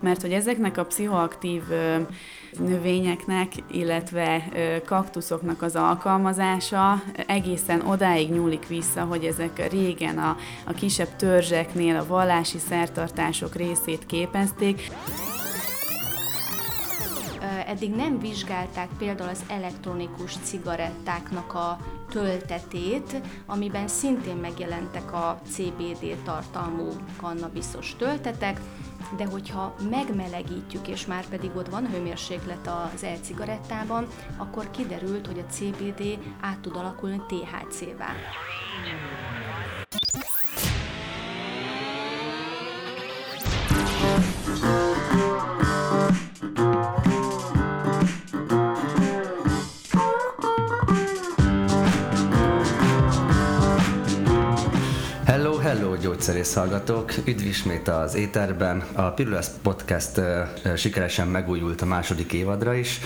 mert hogy ezeknek a pszichoaktív növényeknek, illetve kaktuszoknak az alkalmazása egészen odáig nyúlik vissza, hogy ezek régen a, a kisebb törzseknél a vallási szertartások részét képezték. Eddig nem vizsgálták például az elektronikus cigarettáknak a töltetét, amiben szintén megjelentek a CBD tartalmú kannabiszos töltetek, de hogyha megmelegítjük, és már pedig ott van hőmérséklet az e-cigarettában, akkor kiderült, hogy a CBD át tud alakulni THC-vá. Gyógyszerész hallgatók, üdv ismét az éterben. A Pirulesz Podcast sikeresen megújult a második évadra is.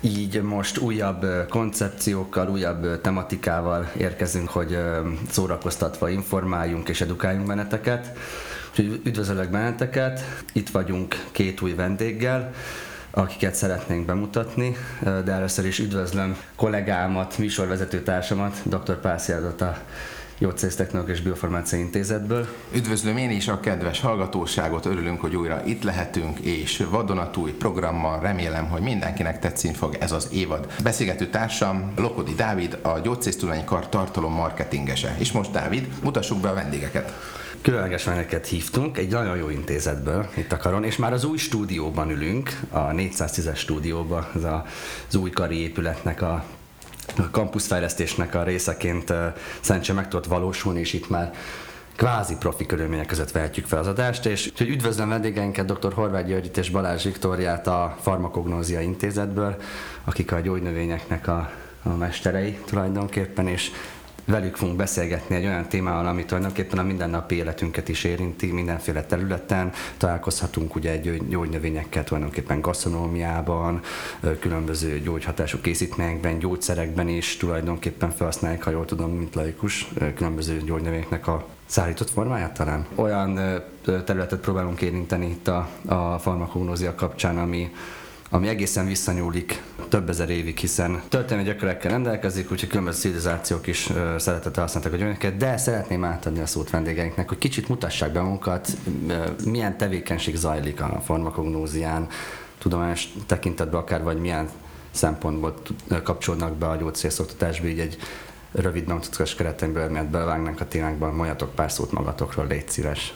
Így most újabb koncepciókkal, újabb tematikával érkezünk, hogy szórakoztatva informáljunk és edukáljunk benneteket. Úgyhogy üdvözöllek benneteket, itt vagyunk két új vendéggel akiket szeretnénk bemutatni, de először is üdvözlöm kollégámat, műsorvezető társamat, dr. Pászjádot a Gyógyszerésztechnológiai és Biofarmácia Intézetből. Üdvözlöm én is a kedves hallgatóságot, örülünk, hogy újra itt lehetünk, és vadonatúj programmal remélem, hogy mindenkinek tetszeni fog ez az évad. Beszélgető társam Lokodi Dávid, a Gyógyszerésztudományi Kar tartalom marketingese. És most Dávid, mutassuk be a vendégeket. Különleges vendégeket hívtunk egy nagyon jó intézetből itt a Karon, és már az új stúdióban ülünk, a 410-es stúdióban, az az új kari épületnek a a kampuszfejlesztésnek a részeként szerencsére meg tudott valósulni, és itt már kvázi profi körülmények között vehetjük fel az adást, és úgyhogy üdvözlöm vendégeinket, dr. Horváth Györgyit és Balázs Viktóriát a Farmakognózia Intézetből, akik a gyógynövényeknek a, a mesterei tulajdonképpen, és velük fogunk beszélgetni egy olyan témával, ami tulajdonképpen a mindennapi életünket is érinti, mindenféle területen. Találkozhatunk ugye egy gyógynövényekkel tulajdonképpen gasztronómiában, különböző gyógyhatású készítményekben, gyógyszerekben is tulajdonképpen felhasználják, ha jól tudom, mint laikus, különböző gyógynövényeknek a szállított formáját talán. Olyan területet próbálunk érinteni itt a, a farmakognózia kapcsán, ami ami egészen visszanyúlik több ezer évig, hiszen történelmi gyökerekkel rendelkezik, úgyhogy különböző civilizációk is uh, szeretettel használtak a gyöngyöket, de szeretném átadni a szót vendégeinknek, hogy kicsit mutassák be magunkat, uh, milyen tevékenység zajlik a farmakognózián, tudományos tekintetben akár, vagy milyen szempontból kapcsolnak be a gyógyszerszoktatásba, így egy rövid bemutatkozás keretemből, mert belevágnánk a témákban, mondjatok pár szót magatokról, légy szíves.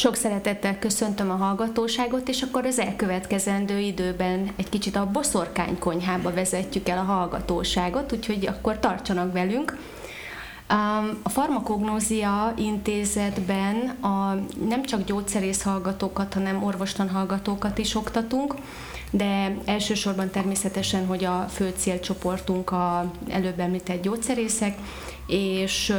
Sok szeretettel köszöntöm a hallgatóságot, és akkor az elkövetkezendő időben egy kicsit a boszorkány konyhába vezetjük el a hallgatóságot, úgyhogy akkor tartsanak velünk. A farmakognózia intézetben a, nem csak gyógyszerész hallgatókat, hanem orvostan hallgatókat is oktatunk, de elsősorban természetesen, hogy a fő célcsoportunk a előbb említett gyógyszerészek, és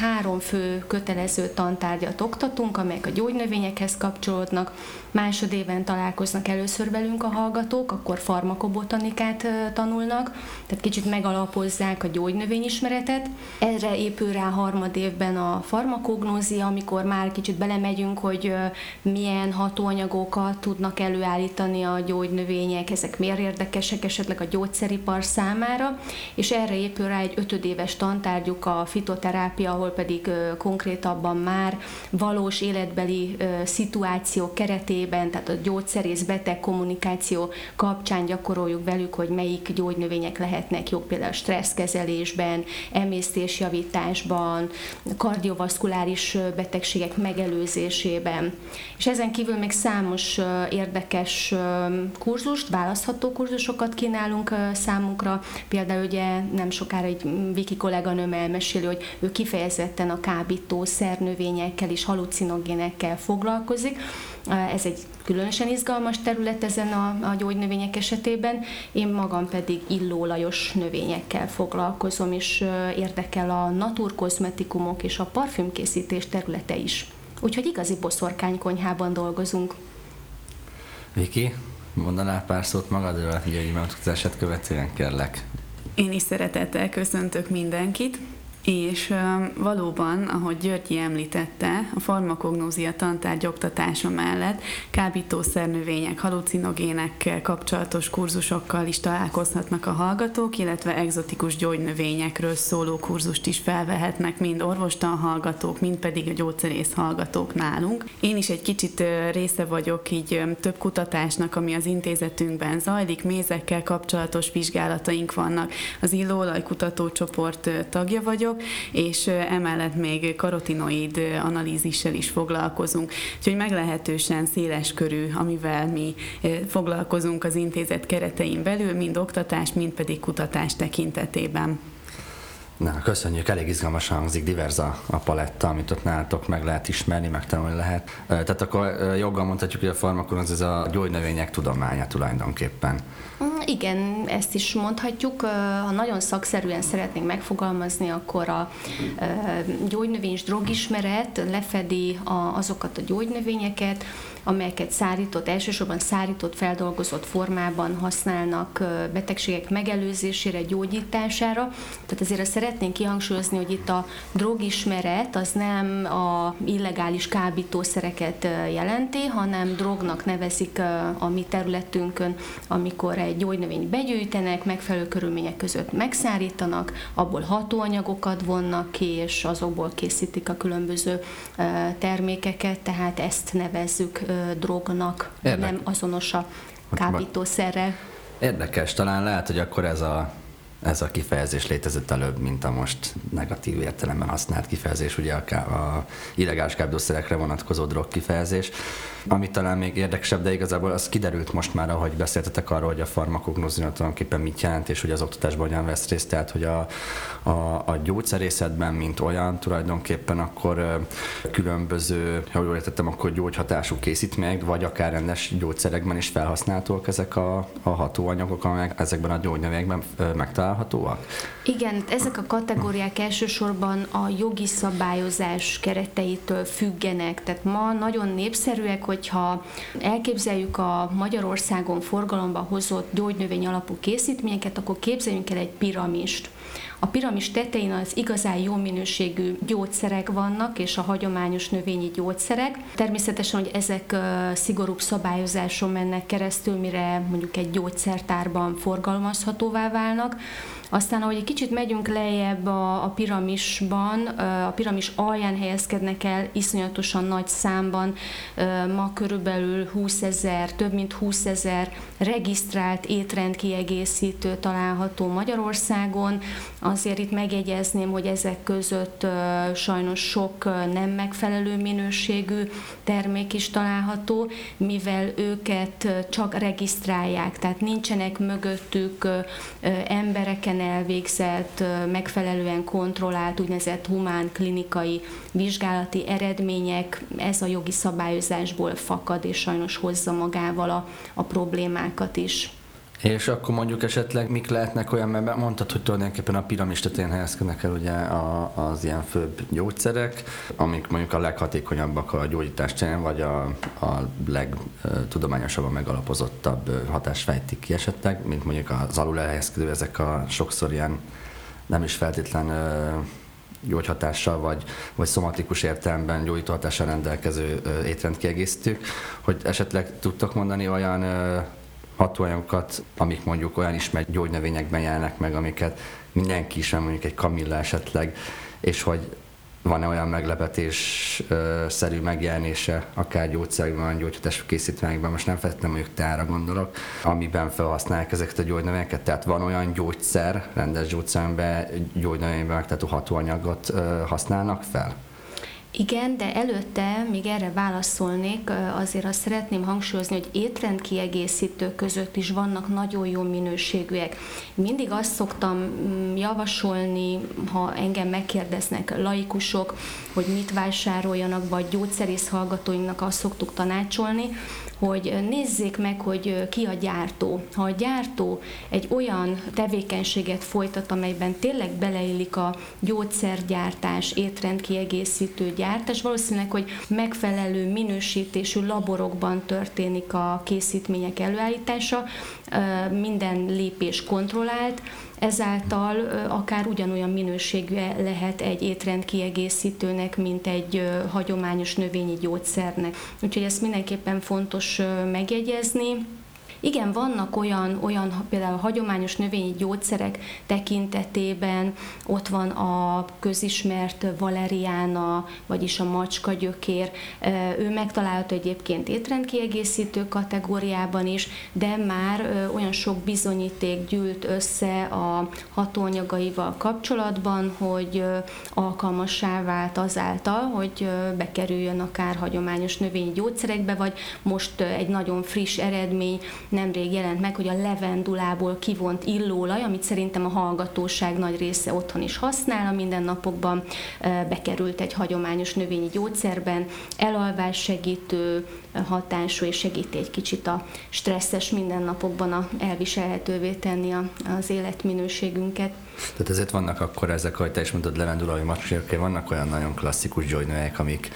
három fő kötelező tantárgyat oktatunk, amelyek a gyógynövényekhez kapcsolódnak. Másodéven találkoznak először velünk a hallgatók, akkor farmakobotanikát tanulnak, tehát kicsit megalapozzák a gyógynövényismeretet. Erre épül rá harmadévben a farmakognózia, amikor már kicsit belemegyünk, hogy milyen hatóanyagokat tudnak előállítani a gyógynövények, ezek miért érdekesek esetleg a gyógyszeripar számára, és erre épül rá egy ötödéves tantárgyuk a a fitoterápia, ahol pedig konkrétabban már valós életbeli szituáció keretében, tehát a gyógyszerész beteg kommunikáció kapcsán gyakoroljuk velük, hogy melyik gyógynövények lehetnek jók például stresszkezelésben, emésztésjavításban, kardiovaszkuláris betegségek megelőzésében. És ezen kívül még számos érdekes kurzust, választható kurzusokat kínálunk számunkra. Például ugye nem sokára egy Viki kolléganőm elmesél, meséli, hogy ő kifejezetten a kábítószer növényekkel és halucinogénekkel foglalkozik. Ez egy különösen izgalmas terület ezen a, a gyógynövények esetében. Én magam pedig illólajos növényekkel foglalkozom, és érdekel a naturkozmetikumok és a parfümkészítés területe is. Úgyhogy igazi boszorkánykonyhában dolgozunk. Viki, mondanál pár szót magadról, hogy egy megmutatását követően kérlek. Én is szeretettel köszöntök mindenkit. És valóban, ahogy Györgyi említette, a farmakognózia tantárgy oktatása mellett kábítószernövények, halucinogénekkel kapcsolatos kurzusokkal is találkozhatnak a hallgatók, illetve egzotikus gyógynövényekről szóló kurzust is felvehetnek mind orvostan hallgatók, mind pedig a gyógyszerész hallgatók nálunk. Én is egy kicsit része vagyok így több kutatásnak, ami az intézetünkben zajlik, mézekkel kapcsolatos vizsgálataink vannak. Az illóolaj kutatócsoport tagja vagyok, és emellett még karotinoid analízissel is foglalkozunk. Úgyhogy meglehetősen széles körű, amivel mi foglalkozunk az intézet keretein belül, mind oktatás, mind pedig kutatás tekintetében. Na, köszönjük, elég izgalmasan hangzik, divers a, a paletta, amit ott nálatok meg lehet ismerni, megtanulni lehet. Tehát akkor joggal mondhatjuk, hogy a farmakon az ez a gyógynövények tudománya tulajdonképpen. Mm, igen, ezt is mondhatjuk. Ha nagyon szakszerűen szeretnénk megfogalmazni, akkor a gyógynövény és drogismeret lefedi azokat a gyógynövényeket, amelyeket szárított, elsősorban szárított, feldolgozott formában használnak betegségek megelőzésére, gyógyítására. Tehát azért szeretnénk kihangsúlyozni, hogy itt a drogismeret az nem a illegális kábítószereket jelenti, hanem drognak nevezik a mi területünkön, amikor egy gyógynövényt begyűjtenek, megfelelő körülmények között megszárítanak, abból hatóanyagokat vonnak ki, és azokból készítik a különböző termékeket, tehát ezt nevezzük drognak, Érdek. nem azonos a kábítószerrel. Érdekes, talán lehet, hogy akkor ez a ez a kifejezés létezett előbb, mint a most negatív értelemben használt kifejezés, ugye a, a illegális kábítószerekre vonatkozó drog kifejezés. Ami talán még érdekesebb, de igazából az kiderült most már, ahogy beszéltetek arról, hogy a farmakognózia tulajdonképpen mit jelent, és hogy az oktatásban hogyan vesz részt, tehát hogy a, a, a gyógyszerészetben, mint olyan tulajdonképpen akkor különböző, ha jól értettem, akkor gyógyhatású készítmények, vagy akár rendes gyógyszerekben is felhasználhatóak ezek a, a hatóanyagok, amelyek ezekben a gyógynövényekben megtalálhatóak? Igen, ezek a kategóriák elsősorban a jogi szabályozás kereteitől függenek, tehát ma nagyon népszerűek, hogy hogyha elképzeljük a Magyarországon forgalomba hozott gyógynövény alapú készítményeket, akkor képzeljünk el egy piramist. A piramis tetején az igazán jó minőségű gyógyszerek vannak, és a hagyományos növényi gyógyszerek. Természetesen, hogy ezek szigorúbb szabályozáson mennek keresztül, mire mondjuk egy gyógyszertárban forgalmazhatóvá válnak. Aztán, ahogy egy kicsit megyünk lejjebb a, a piramisban, a piramis alján helyezkednek el iszonyatosan nagy számban, ma körülbelül 20 ezer, több mint 20 ezer regisztrált étrendkiegészítő található Magyarországon. Azért itt megjegyezném, hogy ezek között sajnos sok nem megfelelő minőségű termék is található, mivel őket csak regisztrálják, tehát nincsenek mögöttük embereken helyben elvégzett, megfelelően kontrollált, úgynevezett humán klinikai vizsgálati eredmények, ez a jogi szabályozásból fakad, és sajnos hozza magával a, a problémákat is. És akkor mondjuk esetleg mik lehetnek olyan, mert mondtad, hogy tulajdonképpen a piramis tetején helyezkednek el ugye a, az ilyen főbb gyógyszerek, amik mondjuk a leghatékonyabbak a gyógyítás terén, vagy a, a legtudományosabban megalapozottabb hatást fejtik ki esetleg, mint mondjuk az alul elhelyezkedő, ezek a sokszor ilyen nem is feltétlen gyógyhatással, vagy, vagy szomatikus értelemben gyógyítóhatással rendelkező étrendkiegészítők, hogy esetleg tudtak mondani olyan hatóanyagokat, amik mondjuk olyan ismert gyógynövényekben jelennek meg, amiket mindenki is, mondjuk egy kamilla esetleg, és hogy van-e olyan meglepetés-szerű megjelenése, akár gyógyszerekben, gyógyhatású készítményekben, most nem feltétlenül mondjuk teára gondolok, amiben felhasználják ezeket a gyógynövényeket, tehát van olyan gyógyszer, rendes gyógyszerben, gyógynövényben megtető hatóanyagot használnak fel? Igen, de előtte, még erre válaszolnék, azért azt szeretném hangsúlyozni, hogy étrendkiegészítők között is vannak nagyon jó minőségűek. Mindig azt szoktam mm, javasolni, ha engem megkérdeznek laikusok, hogy mit vásároljanak, vagy gyógyszerész hallgatóinknak azt szoktuk tanácsolni, hogy nézzék meg, hogy ki a gyártó. Ha a gyártó egy olyan tevékenységet folytat, amelyben tényleg beleillik a gyógyszergyártás, étrendkiegészítő gyártás, valószínűleg, hogy megfelelő minősítésű laborokban történik a készítmények előállítása, minden lépés kontrollált, ezáltal akár ugyanolyan minőségű lehet egy étrend kiegészítőnek, mint egy hagyományos növényi gyógyszernek. Úgyhogy ezt mindenképpen fontos megjegyezni. Igen, vannak olyan, olyan például hagyományos növényi gyógyszerek tekintetében, ott van a közismert valeriána, vagyis a macska gyökér, ő megtalálható egyébként étrendkiegészítő kategóriában is, de már olyan sok bizonyíték gyűlt össze a hatóanyagaival kapcsolatban, hogy alkalmassá vált azáltal, hogy bekerüljön akár hagyományos növényi gyógyszerekbe, vagy most egy nagyon friss eredmény nemrég jelent meg, hogy a levendulából kivont illóolaj, amit szerintem a hallgatóság nagy része otthon is használ a mindennapokban, bekerült egy hagyományos növényi gyógyszerben, elalvás segítő hatású, és segíti egy kicsit a stresszes mindennapokban a elviselhetővé tenni az életminőségünket. Tehát ezért vannak akkor ezek, hogy te is mondtad, levendula, vagy vannak olyan nagyon klasszikus gyógynövények, amik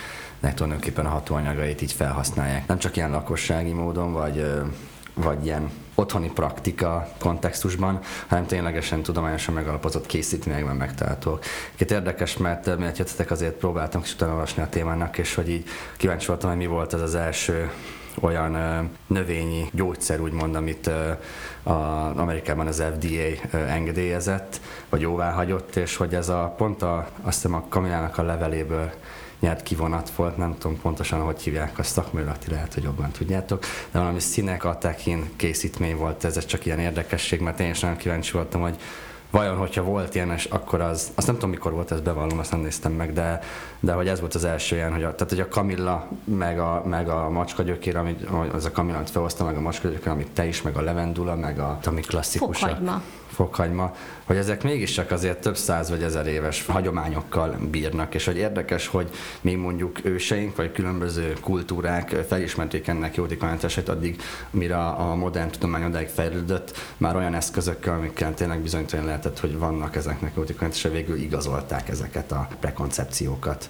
tulajdonképpen a hatóanyagait így felhasználják. Nem csak ilyen lakossági módon, vagy vagy ilyen otthoni praktika kontextusban, hanem ténylegesen tudományosan megalapozott készítményekben megtalálhatók. Két érdekes, mert miért jöttetek, azért próbáltam utána olvasni a témának, és hogy így kíváncsi voltam, hogy mi volt az az első olyan ö, növényi gyógyszer, úgymond, amit ö, a, Amerikában az FDA ö, engedélyezett, vagy jóvá hagyott, és hogy ez a pont a, azt hiszem a kamilának a leveléből nyert kivonat volt, nem tudom pontosan, hogy hívják a szakművel, lehet, hogy jobban tudjátok, de valami színek a tekin készítmény volt, ez csak ilyen érdekesség, mert én is nagyon kíváncsi voltam, hogy vajon, hogyha volt ilyen, és akkor az, azt nem tudom, mikor volt ez bevallom, azt nem néztem meg, de, de hogy ez volt az első ilyen, hogy a, tehát, hogy a Kamilla, meg a, meg a macska gyökér, amit, az a Kamilla, amit felhozta, meg a macska gyökér, amit te is, meg a levendula, meg a, ami klasszikus. Fokhagyma fokhagyma, hogy ezek mégiscsak azért több száz vagy ezer éves hagyományokkal bírnak, és hogy érdekes, hogy mi mondjuk őseink, vagy különböző kultúrák felismerték ennek jótékonyítását addig, mire a modern tudomány odáig fejlődött, már olyan eszközökkel, amikkel tényleg bizonyítani lehetett, hogy vannak ezeknek jótékonyítása, végül igazolták ezeket a prekoncepciókat.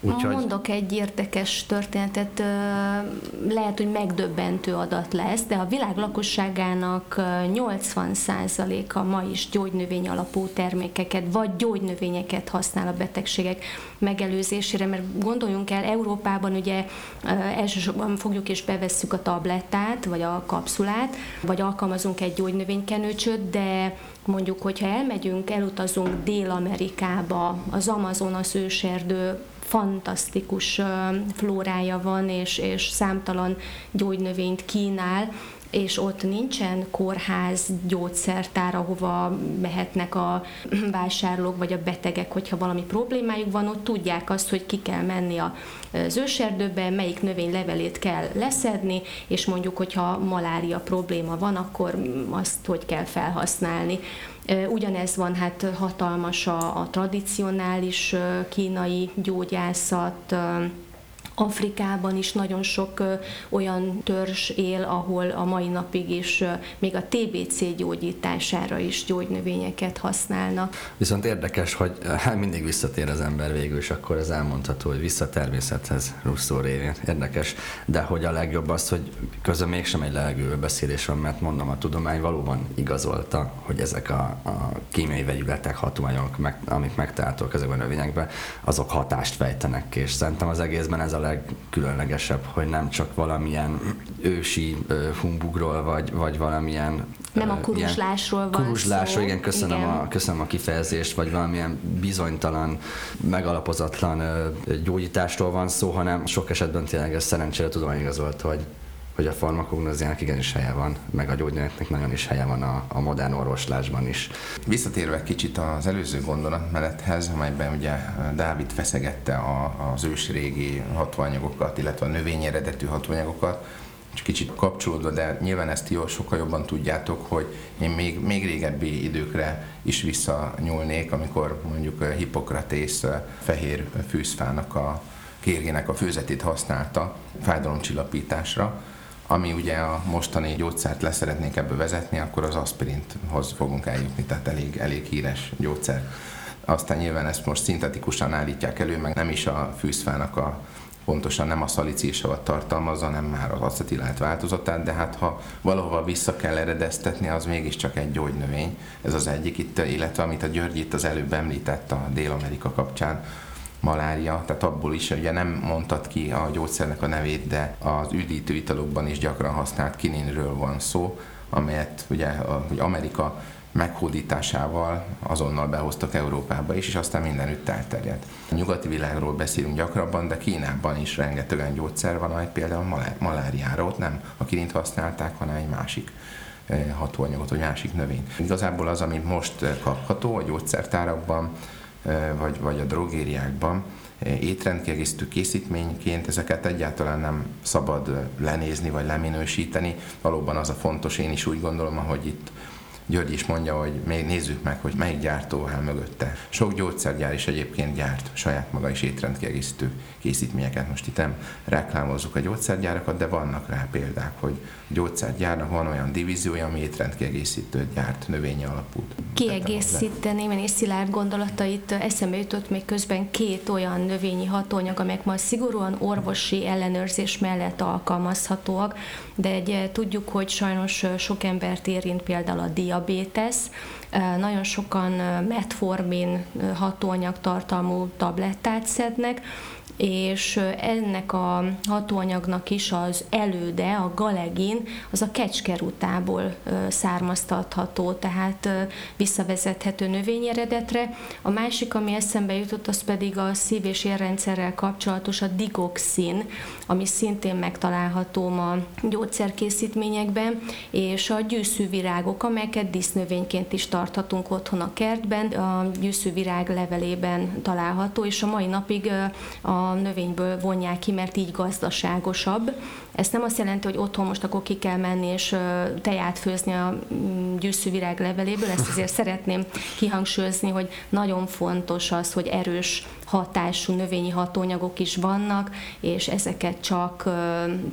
Úgyhogy... Mondok egy érdekes történetet, lehet, hogy megdöbbentő adat lesz, de a világ lakosságának 80%-a ma is gyógynövény alapú termékeket, vagy gyógynövényeket használ a betegségek megelőzésére, mert gondoljunk el, Európában ugye elsősorban fogjuk és bevesszük a tablettát, vagy a kapszulát, vagy alkalmazunk egy gyógynövénykenőcsöt, de mondjuk, hogyha elmegyünk, elutazunk Dél-Amerikába, az Amazonas őserdő fantasztikus flórája van, és, és számtalan gyógynövényt kínál, és ott nincsen kórház, gyógyszertár, ahova mehetnek a vásárlók vagy a betegek, hogyha valami problémájuk van, ott tudják azt, hogy ki kell menni az őserdőbe, melyik növény levelét kell leszedni, és mondjuk, hogyha malária probléma van, akkor azt hogy kell felhasználni. Ugyanez van, hát hatalmas a, a tradicionális kínai gyógyászat, Afrikában is nagyon sok olyan törzs él, ahol a mai napig is még a TBC gyógyítására is gyógynövényeket használnak. Viszont érdekes, hogy mindig visszatér az ember végül, és akkor ez elmondható, hogy vissza természethez Russzó révén. Érdekes, de hogy a legjobb az, hogy közben mégsem egy beszélés van, mert mondom, a tudomány valóban igazolta, hogy ezek a, a kémiai vegyületek, hatóanyagok, meg, amik megtaláltak ezekben a növényekben, azok hatást fejtenek, és szerintem az egészben ez a legkülönlegesebb, hogy nem csak valamilyen ősi humbugról, vagy, vagy valamilyen nem a kuruzslásról van kuruzslásról, igen, köszönöm, igen. A, köszönöm a kifejezést, vagy valamilyen bizonytalan, megalapozatlan gyógyításról van szó, hanem sok esetben tényleg ez szerencsére tudomány igazolt, hogy hogy a farmakognóziának igenis helye van, meg a gyógynövényeknek nagyon is helye van a, a modern orvoslásban is. Visszatérve kicsit az előző gondolatmenethez, amelyben ugye Dávid feszegette a, az ősrégi hatóanyagokat, illetve a növény eredetű hatóanyagokat, és kicsit kapcsolódva, de nyilván ezt jó, sokkal jobban tudjátok, hogy én még, még régebbi időkre is visszanyúlnék, amikor mondjuk Hippokratész fehér fűzfának a kérgének a főzetét használta fájdalomcsillapításra, ami ugye a mostani gyógyszert leszeretnénk ebből vezetni, akkor az aspirinthoz fogunk eljutni, tehát elég, elég híres gyógyszer. Aztán nyilván ezt most szintetikusan állítják elő, meg nem is a fűszfának a pontosan nem a szalicilsavat tartalmazza, hanem már az acetilát változatát, de hát ha valahova vissza kell eredeztetni, az mégiscsak egy gyógynövény. Ez az egyik itt, illetve amit a György itt az előbb említett a Dél-Amerika kapcsán, malária, tehát abból is, ugye nem mondtad ki a gyógyszernek a nevét, de az üdítő italokban is gyakran használt kininről van szó, amelyet ugye a, hogy Amerika meghódításával azonnal behoztak Európába is, és aztán mindenütt elterjedt. A nyugati világról beszélünk gyakrabban, de Kínában is rengeteg olyan gyógyszer van, amely például maláriára ott nem a kirint használták, hanem egy másik eh, hatóanyagot, vagy másik növényt. Igazából az, ami most eh, kapható a gyógyszertárakban, vagy, vagy a drogériákban, étrendkiegészítő készítményként, ezeket egyáltalán nem szabad lenézni vagy leminősíteni. Valóban az a fontos, én is úgy gondolom, ahogy itt György is mondja, hogy még nézzük meg, hogy melyik gyártó áll mögötte. Sok gyógyszergyár is egyébként gyárt saját maga is étrendkiegészítő készítményeket. Most itt nem reklámozzuk a gyógyszergyárakat, de vannak rá példák, hogy a gyógyszergyárnak van olyan divíziója, ami étrendkiegészítő gyárt növényi alapút. Kiegészíteném én és Szilárd gondolatait, eszembe jutott még közben két olyan növényi hatóanyag, amelyek ma szigorúan orvosi ellenőrzés mellett alkalmazhatóak, de egy, tudjuk, hogy sajnos sok embert érint például a dia diabétesz, nagyon sokan metformin hatóanyag tartalmú tablettát szednek, és ennek a hatóanyagnak is az előde, a galegin, az a kecskerutából származtatható, tehát visszavezethető növényeredetre. A másik, ami eszembe jutott, az pedig a szív- és érrendszerrel kapcsolatos a digoxin, ami szintén megtalálható ma gyógyszerkészítményekben, és a gyűszűvirágok, amelyeket dísznövényként is tarthatunk otthon a kertben, a gyűszűvirág levelében található, és a mai napig a növényből vonják ki, mert így gazdaságosabb. Ez nem azt jelenti, hogy otthon most akkor ki kell menni és teját főzni a mm, gyűszűvirág leveléből, ezt azért szeretném kihangsúlyozni, hogy nagyon fontos az, hogy erős hatású növényi hatóanyagok is vannak, és ezeket csak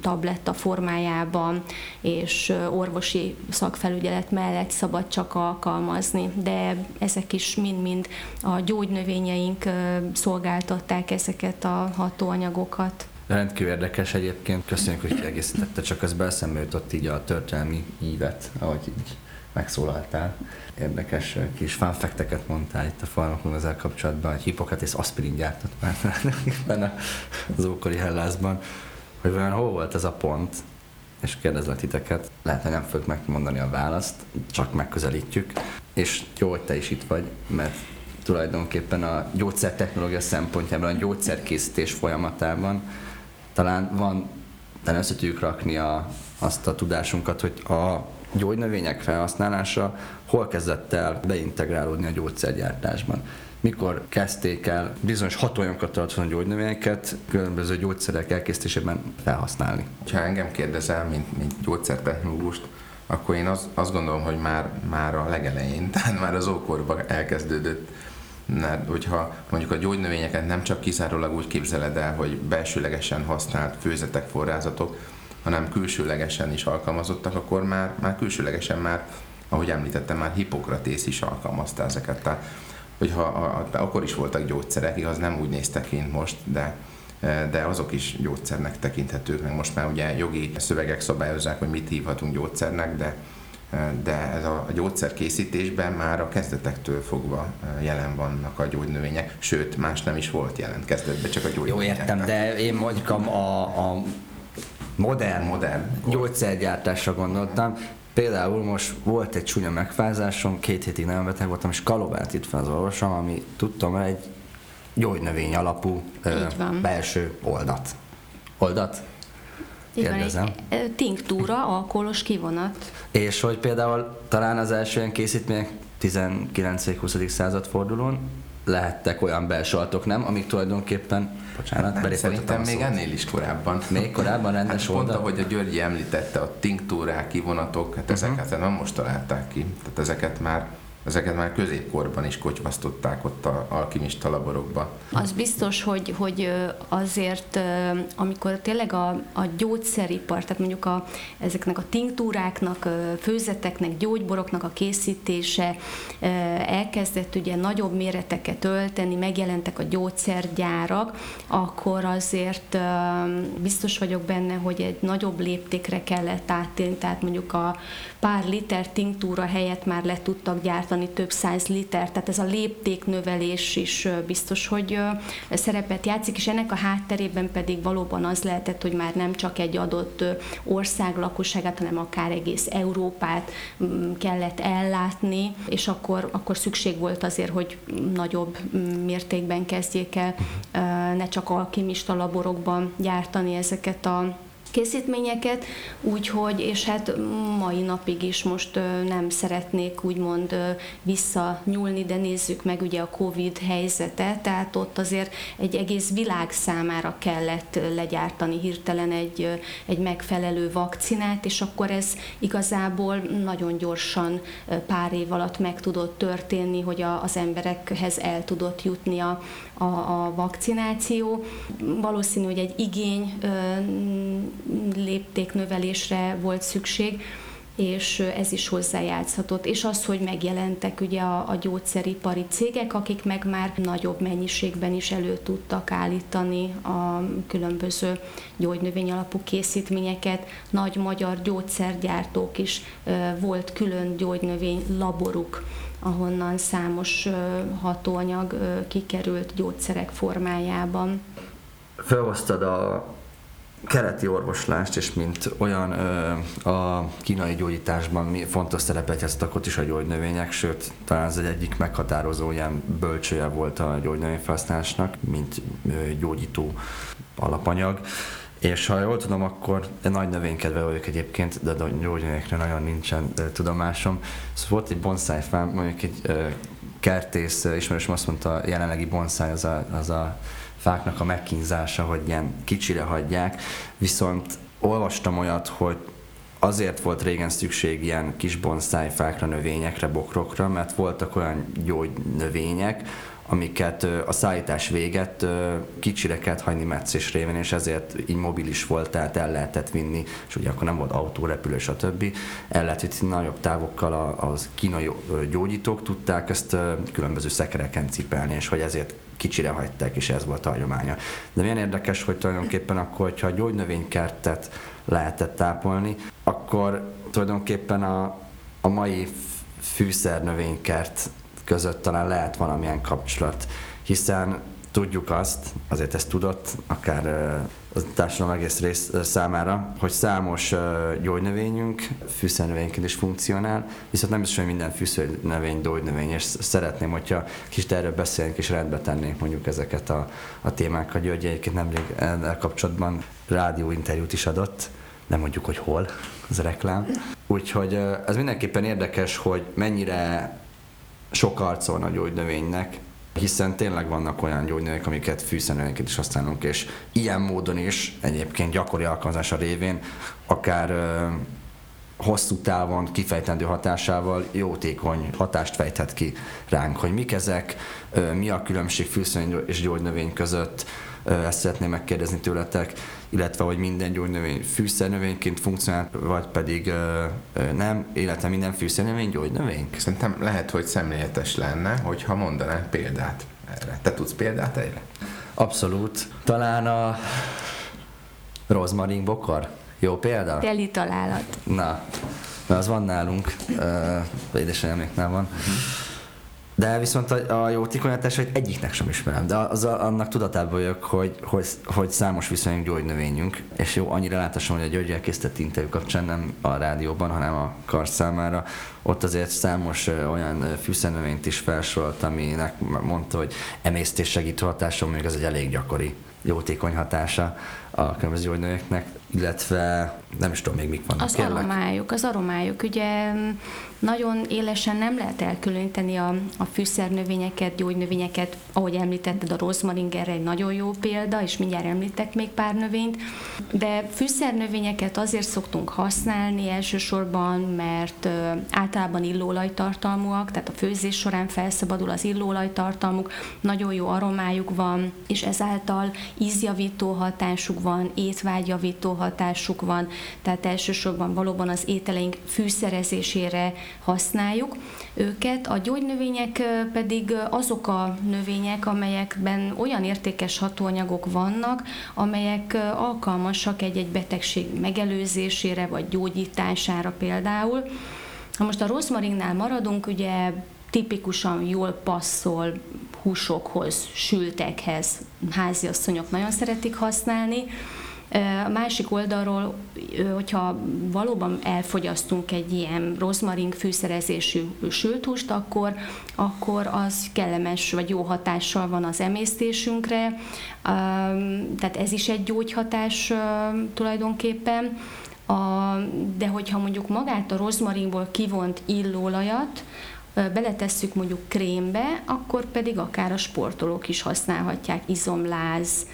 tabletta formájában és orvosi szakfelügyelet mellett szabad csak alkalmazni, de ezek is mind-mind a gyógynövényeink szolgáltatták ezeket a hatóanyagokat. Rendkívül érdekes egyébként, köszönjük, hogy kiegészítette, csak az eszembe jutott így a történelmi ívet, ahogy így megszólaltál. Érdekes kis fanfekteket mondtál itt a farmakon ezzel kapcsolatban, hogy Hippokratész aspirin gyártott már benne az ókori Hellászban, hogy olyan hol volt ez a pont, és kérdezlek titeket, lehet, hogy nem fogjuk megmondani a választ, csak megközelítjük, és jó, hogy te is itt vagy, mert tulajdonképpen a gyógyszertechnológia szempontjában, a gyógyszerkészítés folyamatában talán van, talán össze tudjuk rakni a, azt a tudásunkat, hogy a gyógynövények felhasználása hol kezdett el beintegrálódni a gyógyszergyártásban. Mikor kezdték el bizonyos hatóanyagokat tartani gyógynövényeket különböző gyógyszerek elkészítésében felhasználni? Ha engem kérdezel, mint, mint gyógyszertechnológust, akkor én az, azt gondolom, hogy már, már a legelején, tehát már az ókorban elkezdődött hogyha mondjuk a gyógynövényeket nem csak kizárólag úgy képzeled el, hogy belsőlegesen használt főzetek, forrázatok, hanem külsőlegesen is alkalmazottak, akkor már, már külsőlegesen már, ahogy említettem, már Hippokratész is alkalmazta ezeket. Tehát, hogyha a, a, akkor is voltak gyógyszerek, igaz, nem úgy néztek ki, most, de de azok is gyógyszernek tekinthetők, meg most már ugye jogi szövegek szabályozzák, hogy mit hívhatunk gyógyszernek, de de ez a gyógyszerkészítésben már a kezdetektől fogva jelen vannak a gyógynövények, sőt, más nem is volt jelen kezdetben, csak a gyógynövények. Jó, értem, de én mondjuk a, a modern, modern gyógyszergyártásra gondoltam. Például most volt egy csúnya megfázásom, két hétig nem beteg voltam, és kalobált itt fel az orvosom, ami tudtam egy gyógynövény alapú ö, belső oldat. Oldat? Kérdezem. Tinktúra, alkoholos kivonat. És hogy például talán az első ilyen készítmények 19-20. század fordulón lehettek olyan belsaltok, nem? Amik tulajdonképpen, bocsánat, nem, Szerintem még ennél is korábban. Még korábban rendes hát pont, ahogy a Györgyi említette, a tinktúrák, kivonatok, hát uh-huh. ezeket nem most találták ki. Tehát ezeket már ezeket már középkorban is kocsmasztották ott a alkimista laborokba. Az biztos, hogy, hogy azért, amikor tényleg a, a gyógyszeripar, tehát mondjuk a, ezeknek a tinktúráknak, főzeteknek, gyógyboroknak a készítése elkezdett ugye nagyobb méreteket ölteni, megjelentek a gyógyszergyárak, akkor azért biztos vagyok benne, hogy egy nagyobb léptékre kellett áttérni, tehát mondjuk a pár liter tinktúra helyett már le tudtak gyártani több száz liter, tehát ez a léptéknövelés is biztos, hogy szerepet játszik, és ennek a hátterében pedig valóban az lehetett, hogy már nem csak egy adott ország lakosságát, hanem akár egész Európát kellett ellátni, és akkor, akkor szükség volt azért, hogy nagyobb mértékben kezdjék el ne csak alkimista laborokban gyártani ezeket a készítményeket, úgyhogy, és hát mai napig is most nem szeretnék úgymond visszanyúlni, de nézzük meg ugye a Covid helyzetet, tehát ott azért egy egész világ számára kellett legyártani hirtelen egy, egy megfelelő vakcinát, és akkor ez igazából nagyon gyorsan pár év alatt meg tudott történni, hogy a, az emberekhez el tudott jutni a, a, a vakcináció. Valószínű, hogy egy igény léptéknövelésre volt szükség, és ez is hozzájátszhatott. És az, hogy megjelentek ugye a, a gyógyszeripari cégek, akik meg már nagyobb mennyiségben is elő tudtak állítani a különböző gyógynövény alapú készítményeket. Nagy magyar gyógyszergyártók is volt külön gyógynövény laboruk, ahonnan számos hatóanyag kikerült gyógyszerek formájában. Felhoztad a keleti orvoslást, és mint olyan a kínai gyógyításban fontos szerepet játszottak ott is a gyógynövények, sőt, talán ez egy egyik meghatározó ilyen bölcsője volt a gyógynövényfelhasználásnak, mint gyógyító alapanyag. És ha jól tudom, akkor nagy növénykedve vagyok egyébként, de a gyógynövényekre nagyon nincsen tudomásom. Szóval volt egy bonsai fám, mondjuk egy kertész ismerősöm azt mondta, a jelenlegi bonsai az a, az a fáknak a megkínzása, hogy ilyen kicsire hagyják, viszont olvastam olyat, hogy azért volt régen szükség ilyen kis bonszájfákra, növényekre, bokrokra, mert voltak olyan gyógynövények, amiket a szállítás véget kicsire kellett hagyni meccés réven, és ezért így mobilis volt, tehát el lehetett vinni, és ugye akkor nem volt autó, repülő, stb. El lehet vinni nagyobb távokkal a, az kínai gyógyítók tudták ezt különböző szekereken cipelni, és hogy ezért kicsire hagyták, és ez volt a hagyománya. De milyen érdekes, hogy tulajdonképpen akkor, hogyha a gyógynövénykertet lehetett tápolni, akkor tulajdonképpen a, a mai fűszernövénykert között talán lehet valamilyen kapcsolat, hiszen tudjuk azt, azért ezt tudott, akár a társadalom egész rész számára, hogy számos gyógynövényünk fűszernövényként is funkcionál, viszont nem biztos, hogy minden fűszernövény gyógynövény, és szeretném, hogyha kicsit erről beszélnénk és rendbe tennénk mondjuk ezeket a, a témákat. György egyébként nemrég ezzel kapcsolatban rádióinterjút is adott, nem mondjuk, hogy hol, az reklám. Úgyhogy ez mindenképpen érdekes, hogy mennyire sok arca van a gyógynövénynek, hiszen tényleg vannak olyan gyógynövények, amiket fűszernövényeket is használunk, és ilyen módon is egyébként gyakori alkalmazása révén akár ö, hosszú távon kifejtendő hatásával jótékony hatást fejthet ki ránk, hogy mik ezek, ö, mi a különbség fűszerű és gyógynövény között, ezt szeretném megkérdezni tőletek, illetve hogy minden gyógynövény fűszernövényként funkcionál, vagy pedig nem, illetve minden fűszernövény gyógynövény? Szerintem lehet, hogy szemléletes lenne, hogyha mondanál példát erre. Te tudsz példát erre? Abszolút. Talán a rozmarin bokor. Jó példa? Teli találat. Na, na az van nálunk, uh, édesanyáméknál van. Uh-huh. De viszont a, a hogy egyiknek sem ismerem, de az, a, annak tudatában vagyok, hogy, hogy, hogy számos viszonyunk gyógynövényünk, és jó, annyira látásom, hogy a Györgyel készített interjú kapcsán nem a rádióban, hanem a kar számára, ott azért számos olyan fűszernövényt is felsorolt, aminek mondta, hogy emésztés segítő hatása, még ez egy elég gyakori jótékony hatása a különböző gyógynövényeknek, illetve nem is tudom még mik vannak. Az kérlek. aromájuk, az aromájuk. Ugye nagyon élesen nem lehet elkülöníteni a, a fűszernövényeket, gyógynövényeket, ahogy említetted, a rozmaring erre egy nagyon jó példa, és mindjárt említek még pár növényt, de fűszernövényeket azért szoktunk használni elsősorban, mert általában illóolajtartalmúak, tehát a főzés során felszabadul az illóolajtartalmuk, nagyon jó aromájuk van, és ezáltal ízjavító hatásuk van, étvágyjavító hatásuk van, tehát elsősorban valóban az ételeink fűszerezésére használjuk őket. A gyógynövények pedig azok a növények, amelyekben olyan értékes hatóanyagok vannak, amelyek alkalmasak egy-egy betegség megelőzésére vagy gyógyítására például. Ha most a rozmarinnál maradunk, ugye tipikusan jól passzol húsokhoz, sültekhez, háziasszonyok nagyon szeretik használni, a másik oldalról, hogyha valóban elfogyasztunk egy ilyen rozmarin fűszerezésű sült húst, akkor, akkor az kellemes vagy jó hatással van az emésztésünkre, tehát ez is egy gyógyhatás tulajdonképpen. A, de hogyha mondjuk magát a rozmarinból kivont illóolajat, beletesszük mondjuk krémbe, akkor pedig akár a sportolók is használhatják izomláz,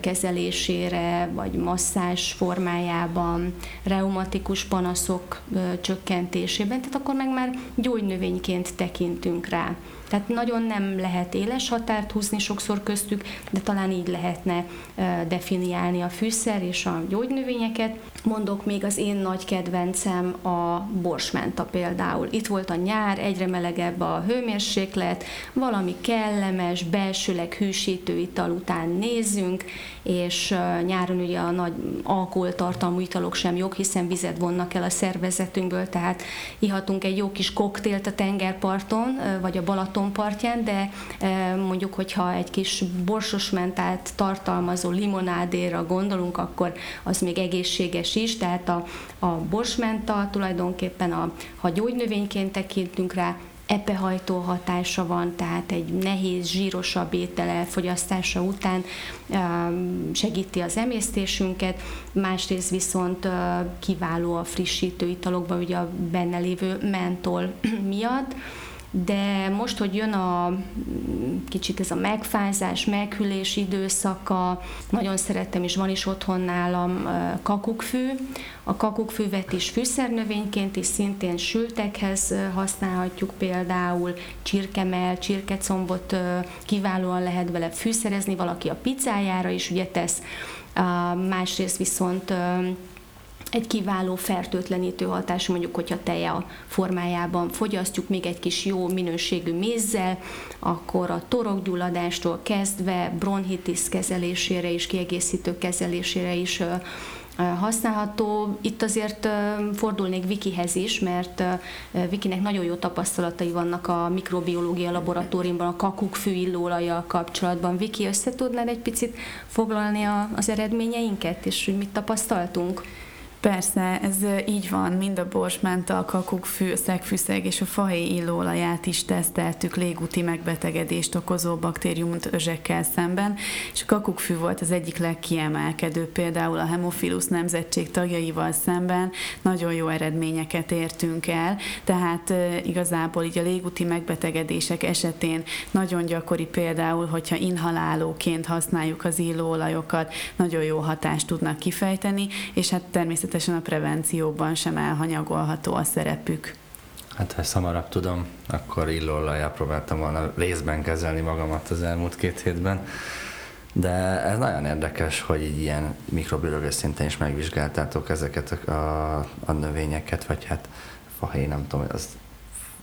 kezelésére, vagy masszás formájában, reumatikus panaszok csökkentésében, tehát akkor meg már gyógynövényként tekintünk rá. Tehát nagyon nem lehet éles határt húzni sokszor köztük, de talán így lehetne definiálni a fűszer és a gyógynövényeket. Mondok még az én nagy kedvencem a borsmenta például. Itt volt a nyár, egyre melegebb a hőmérséklet, valami kellemes, belsőleg hűsítő ital után nézzünk, és nyáron ugye a nagy alkoholtartalmú italok sem jók, hiszen vizet vonnak el a szervezetünkből, tehát ihatunk egy jó kis koktélt a tengerparton, vagy a Balaton partján, de mondjuk, hogyha egy kis borsos mentát tartalmazó limonádéra gondolunk, akkor az még egészséges is, tehát a, a borsmenta tulajdonképpen, a, ha gyógynövényként tekintünk rá, epehajtó hatása van, tehát egy nehéz, zsírosabb étel elfogyasztása után segíti az emésztésünket, másrészt viszont kiváló a frissítő italokban, ugye a benne lévő mentol miatt, de most, hogy jön a kicsit ez a megfázás, meghűlés időszaka, nagyon szerettem, és van is otthon nálam kakukkfű. A kakukkfüvet is fűszernövényként is szintén sültekhez használhatjuk például, csirkemel, csirkecombot kiválóan lehet vele fűszerezni, valaki a pizzájára is ugye tesz, másrészt viszont egy kiváló fertőtlenítő hatású, mondjuk, hogyha teja formájában fogyasztjuk még egy kis jó minőségű mézzel, akkor a torokgyulladástól kezdve bronhitis kezelésére is, kiegészítő kezelésére is használható. Itt azért fordulnék Vikihez is, mert Vikinek nagyon jó tapasztalatai vannak a mikrobiológia laboratóriumban, a kakuk fűillóolajjal kapcsolatban. Viki, össze tudnád egy picit foglalni az eredményeinket, és hogy mit tapasztaltunk? Persze, ez így van, mind a borsmenta, a kakuk, fű, szegfűszeg és a fahéj illóolaját is teszteltük légúti megbetegedést okozó baktérium özsekkel szemben, és a kakukkfű volt az egyik legkiemelkedőbb, például a hemofilus nemzetség tagjaival szemben nagyon jó eredményeket értünk el, tehát igazából így a légúti megbetegedések esetén nagyon gyakori például, hogyha inhalálóként használjuk az illóolajokat, nagyon jó hatást tudnak kifejteni, és hát természetesen természetesen a prevencióban sem elhanyagolható a szerepük. Hát ha ezt hamarabb tudom, akkor illóolajjal próbáltam volna részben kezelni magamat az elmúlt két hétben. De ez nagyon érdekes, hogy így ilyen mikrobiológiai szinten is megvizsgáltátok ezeket a, a növényeket, vagy hát fahé, nem tudom, az,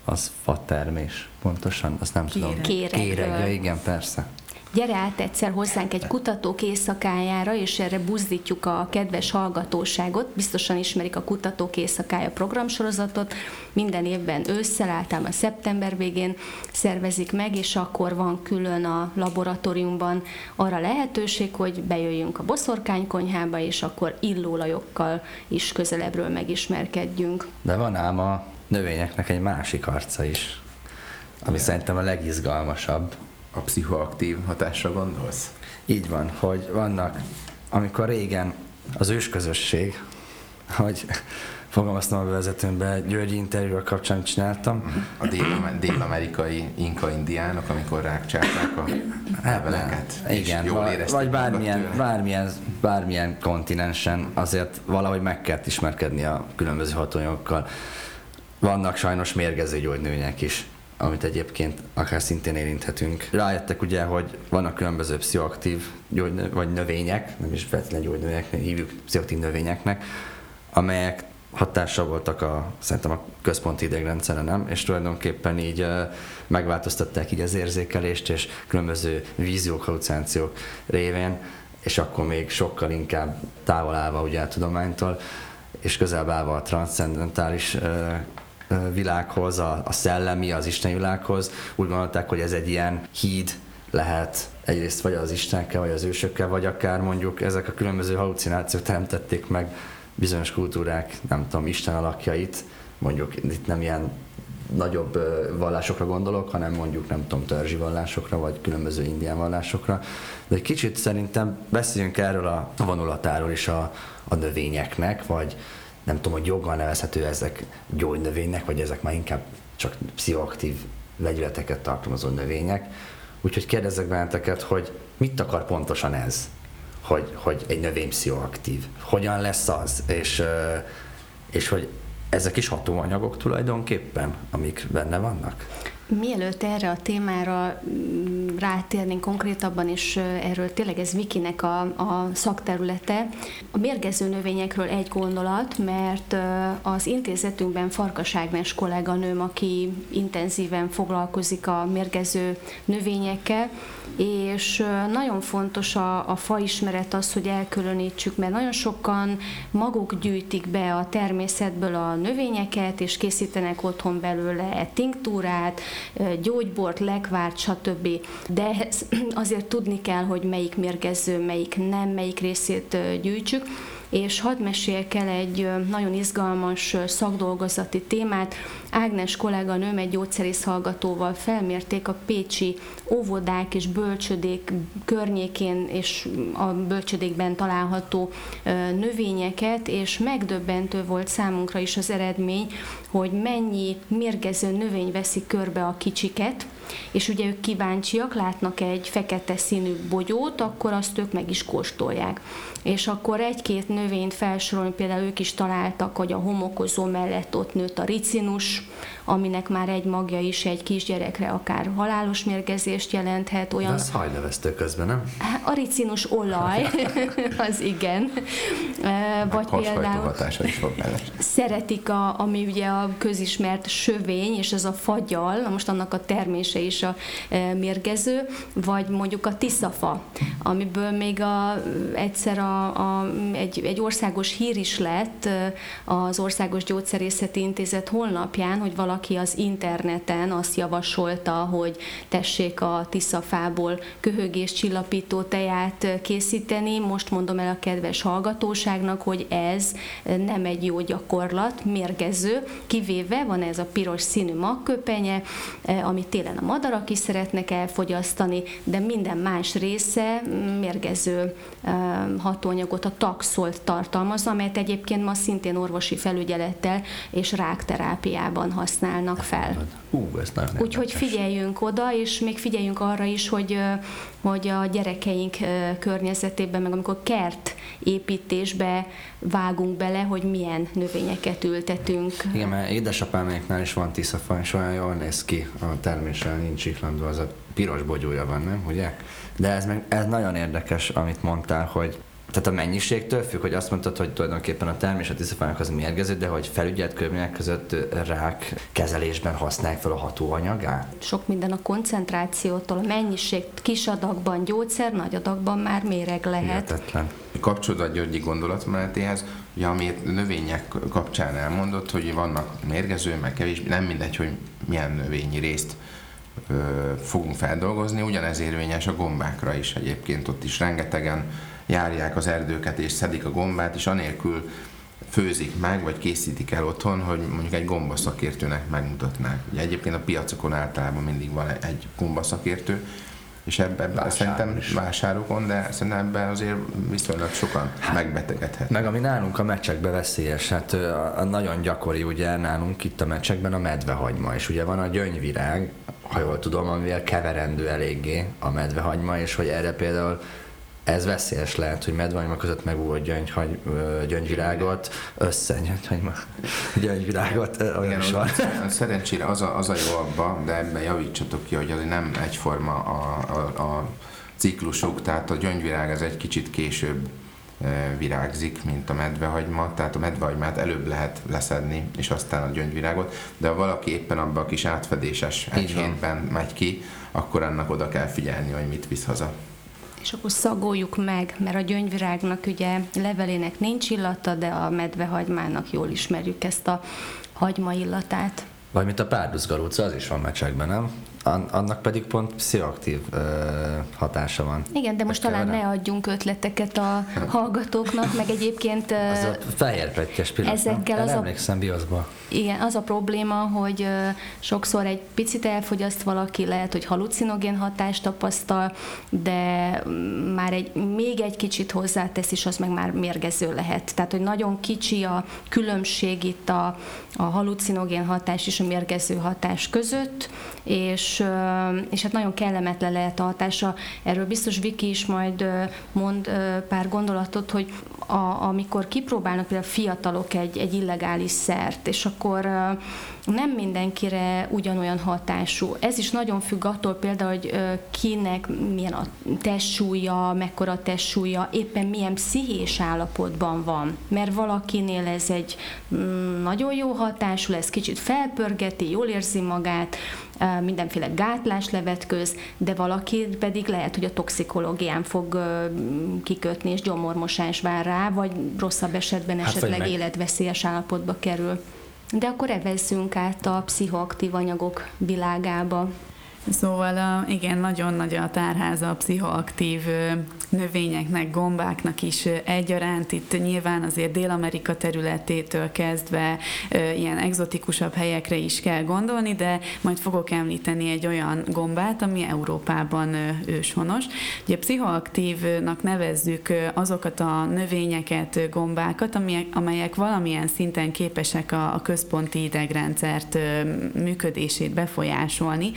az fa termés pontosan, azt nem Kéreg. tudom. Kéreg. Kéreg, igen, persze gyere át egyszer hozzánk egy kutatók éjszakájára, és erre buzdítjuk a kedves hallgatóságot. Biztosan ismerik a Kutatók éjszakája programsorozatot. Minden évben ősszel, általában szeptember végén szervezik meg, és akkor van külön a laboratóriumban arra lehetőség, hogy bejöjjünk a boszorkánykonyhába, és akkor illólajokkal is közelebbről megismerkedjünk. De van ám a növényeknek egy másik arca is, ami szerintem a legizgalmasabb a pszichoaktív hatásra gondolsz? Így van, hogy vannak, amikor régen az ősközösség hogy fogalmaztam a bevezetőmben, Györgyi interjúval kapcsán csináltam. A dél- dél-amerikai inka indiánok, amikor rákcsálták a leveleket. Hát Igen, jól vagy, érezték vagy bármilyen, bármilyen, bármilyen kontinensen azért valahogy meg kell ismerkedni a különböző hatóanyagokkal. Vannak sajnos mérgező gyógynövények is, amit egyébként akár szintén érinthetünk. Rájöttek ugye, hogy vannak különböző pszichoaktív gyógynö- vagy növények, nem is feltétlenül gyógynövényeknek, hívjuk pszichoaktív növényeknek, amelyek hatással voltak a, szerintem a központi idegrendszere, nem? És tulajdonképpen így megváltoztatták így az érzékelést, és különböző víziók, halucinációk révén, és akkor még sokkal inkább távol ugye a tudománytól, és közelebb állva a transzcendentális világhoz, a, a szellemi, az Isten világhoz. Úgy gondolták, hogy ez egy ilyen híd lehet egyrészt vagy az Istenekkel, vagy az ősökkel, vagy akár mondjuk ezek a különböző halucinációk teremtették meg bizonyos kultúrák, nem tudom, Isten alakjait, mondjuk itt nem ilyen nagyobb vallásokra gondolok, hanem mondjuk nem tudom, törzsi vallásokra, vagy különböző indián vallásokra. De egy kicsit szerintem beszéljünk erről a vonulatáról is a, a növényeknek, vagy nem tudom, hogy joggal nevezhető ezek gyógynövénynek, vagy ezek már inkább csak pszichoaktív vegyületeket tartalmazó növények. Úgyhogy kérdezzek benneteket, hogy mit akar pontosan ez? hogy, hogy egy növény pszichoaktív. Hogyan lesz az? És, és hogy ezek is hatóanyagok tulajdonképpen, amik benne vannak? Mielőtt erre a témára mm, rátérnénk konkrétabban, és erről tényleg ez Vikinek a, a szakterülete, a mérgező növényekről egy gondolat, mert az intézetünkben Farkas Ágnes kolléganőm, aki intenzíven foglalkozik a mérgező növényekkel, és nagyon fontos a, a faismeret az, hogy elkülönítsük, mert nagyon sokan maguk gyűjtik be a természetből a növényeket, és készítenek otthon belőle tinktúrát, gyógybort, lekvárt, stb. De azért tudni kell, hogy melyik mérgező, melyik nem, melyik részét gyűjtsük és hadd meséljek el egy nagyon izgalmas szakdolgozati témát. Ágnes kolléganőm egy gyógyszerész hallgatóval felmérték a pécsi óvodák és bölcsödék környékén és a bölcsödékben található növényeket, és megdöbbentő volt számunkra is az eredmény, hogy mennyi mérgező növény veszi körbe a kicsiket, és ugye ők kíváncsiak, látnak egy fekete színű bogyót, akkor azt ők meg is kóstolják. És akkor egy-két növényt felsorolni, például ők is találtak, hogy a homokozó mellett ott nőtt a ricinus, aminek már egy magja is egy kisgyerekre akár halálos mérgezést jelenthet. Olyan... De az hajnevesztő közben, nem? A ricinus olaj, az igen. Vagy például is fog szeretik, a, ami ugye a közismert sövény, és ez a fagyal, most annak a termése is a mérgező, vagy mondjuk a tiszafa, amiből még a, egyszer a, a, egy, egy országos hír is lett az Országos Gyógyszerészeti Intézet honlapján, hogy valaki valaki az interneten azt javasolta, hogy tessék a tiszafából köhögés csillapító teját készíteni. Most mondom el a kedves hallgatóságnak, hogy ez nem egy jó gyakorlat, mérgező, kivéve van ez a piros színű magköpenye, amit télen a madarak is szeretnek elfogyasztani, de minden más része mérgező hatóanyagot, a taxolt tartalmazza, amelyet egyébként ma szintén orvosi felügyelettel és rákterápiában használnak használnak fel. Hú, ez nagyon Úgyhogy figyeljünk oda, és még figyeljünk arra is, hogy, hogy a gyerekeink környezetében, meg amikor kert építésbe vágunk bele, hogy milyen növényeket ültetünk. Igen, mert édesapáméknál is van tiszafa, és olyan jól néz ki a terméssel, nincs iklandó, az a piros bogyója van, nem, ugye? De ez, meg, ez nagyon érdekes, amit mondtál, hogy tehát a mennyiségtől függ, hogy azt mondtad, hogy tulajdonképpen a termés a tisztafának az mérgező, de hogy felügyelt körülmények között rák kezelésben használják fel a hatóanyagát? Sok minden a koncentrációtól, a mennyiség kis adagban gyógyszer, nagy adagban már méreg lehet. Hihetetlen. Kapcsolódva a Györgyi gondolatmenetéhez, ugye amit növények kapcsán elmondott, hogy vannak mérgező, meg kevés, nem mindegy, hogy milyen növényi részt ö, fogunk feldolgozni, ugyanez érvényes a gombákra is egyébként, ott is rengetegen járják az erdőket és szedik a gombát, és anélkül főzik meg, vagy készítik el otthon, hogy mondjuk egy gombaszakértőnek megmutatnák. Ugye egyébként a piacokon általában mindig van egy gombaszakértő, és ebben Vásár szerintem is. vásárokon, de szerintem ebben azért viszonylag sokan hát, megbetegedhet. Meg ami nálunk a meccsekben veszélyes, hát a, a nagyon gyakori ugye nálunk itt a meccsekben a medvehagyma, és ugye van a gyöngyvirág, ha jól tudom, amivel keverendő eléggé a medvehagyma, és hogy erre például ez veszélyes lehet, hogy medvanyma között megújult gyöngy, gyöngyvirágot, össze gyöngyhagyma, gyöngyvirágot, olyan Igen, is van. Szerencsére az a, az a jó abba, de ebben javítsatok ki, hogy az nem egyforma a, a, a ciklusuk, tehát a gyöngyvirág az egy kicsit később virágzik, mint a medvehagyma, tehát a medvehagymát előbb lehet leszedni, és aztán a gyöngyvirágot, de ha valaki éppen abban a kis átfedéses egy hétben megy ki, akkor annak oda kell figyelni, hogy mit visz haza és akkor szagoljuk meg, mert a gyöngyvirágnak ugye levelének nincs illata, de a medvehagymának jól ismerjük ezt a hagyma illatát. Vagy mint a párducgarúca, az is van mecsekben, nem? Annak pedig pont pszichoaktív hatása van. Igen, de most talán ne adjunk ötleteket a hallgatóknak, meg egyébként... Az a fehérpetyes pillanat, ezekkel az emlékszem bioszba. Igen, az a probléma, hogy sokszor egy picit elfogyaszt valaki, lehet, hogy halucinogén hatást tapasztal, de már egy, még egy kicsit hozzátesz, és az meg már mérgező lehet. Tehát, hogy nagyon kicsi a különbség itt a, a halucinogén hatás és a mérgező hatás között, és, és hát nagyon kellemetlen lehet a hatása. Erről biztos Viki is majd mond pár gondolatot, hogy a, amikor kipróbálnak például fiatalok egy, egy illegális szert, és akkor nem mindenkire ugyanolyan hatású. Ez is nagyon függ attól például, hogy kinek milyen a testsúlya, mekkora a testsúlya, éppen milyen pszichés állapotban van. Mert valakinél ez egy mm, nagyon jó hatású lesz, kicsit felpörgeti, jól érzi magát, mindenféle gátlás levetköz, de valaki pedig lehet, hogy a toxikológián fog kikötni, és gyomormosás vár rá, vagy rosszabb esetben hát, esetleg életveszélyes állapotba kerül. De akkor evezzünk át a pszichoaktív anyagok világába. Szóval igen, nagyon nagy a tárháza a pszichoaktív növényeknek, gombáknak is egyaránt. Itt nyilván azért Dél-Amerika területétől kezdve ilyen egzotikusabb helyekre is kell gondolni, de majd fogok említeni egy olyan gombát, ami Európában őshonos. Ugye pszichoaktívnak nevezzük azokat a növényeket, gombákat, amelyek valamilyen szinten képesek a, a központi idegrendszert működését befolyásolni,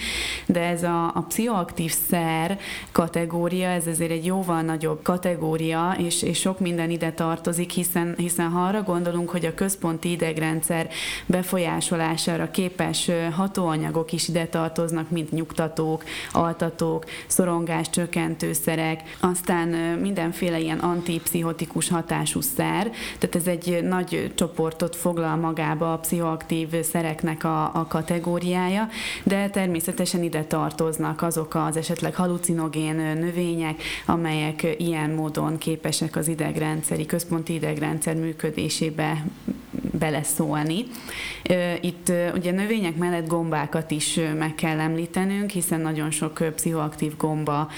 de ez a, a pszichoaktív szer kategória, ez azért egy jóval nagyobb kategória, és, és sok minden ide tartozik, hiszen, hiszen ha arra gondolunk, hogy a központi idegrendszer befolyásolására képes hatóanyagok is ide tartoznak, mint nyugtatók, altatók, szorongás csökkentőszerek, aztán mindenféle ilyen antipszichotikus hatású szer, tehát ez egy nagy csoportot foglal magába a pszichoaktív szereknek a, a kategóriája, de természetesen ide tartoznak azok az esetleg halucinogén növények, amelyek ilyen módon képesek az idegrendszeri, központi idegrendszer működésébe beleszólni. Itt ugye növények mellett gombákat is meg kell említenünk, hiszen nagyon sok pszichoaktív gomba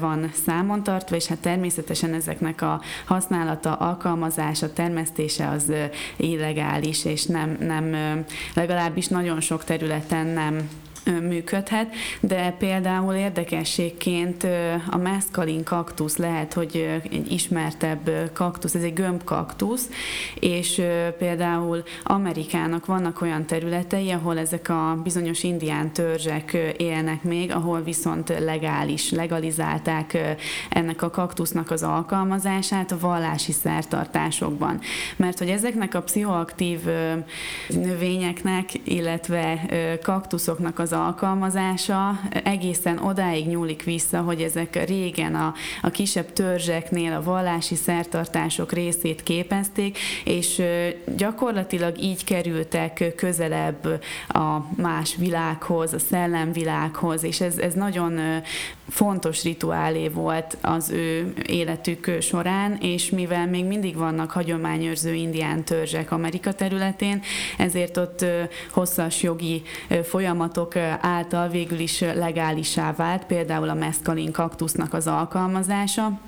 van számon tartva, és hát természetesen ezeknek a használata, alkalmazása, termesztése az illegális, és nem, nem legalábbis nagyon sok területen nem működhet, de például érdekességként a meszkalin kaktusz lehet, hogy egy ismertebb kaktusz, ez egy gömbkaktusz, és például Amerikának vannak olyan területei, ahol ezek a bizonyos indián törzsek élnek még, ahol viszont legális, legalizálták ennek a kaktusznak az alkalmazását a vallási szertartásokban. Mert hogy ezeknek a pszichoaktív növényeknek, illetve kaktuszoknak az alkalmazása egészen odáig nyúlik vissza, hogy ezek régen a, a kisebb törzseknél a vallási szertartások részét képezték, és gyakorlatilag így kerültek közelebb a más világhoz, a szellemvilághoz, és ez, ez nagyon fontos rituálé volt az ő életük során, és mivel még mindig vannak hagyományőrző indián törzsek Amerika területén, ezért ott hosszas jogi folyamatok által végül is legálisá vált, például a meszkalin kaktusznak az alkalmazása,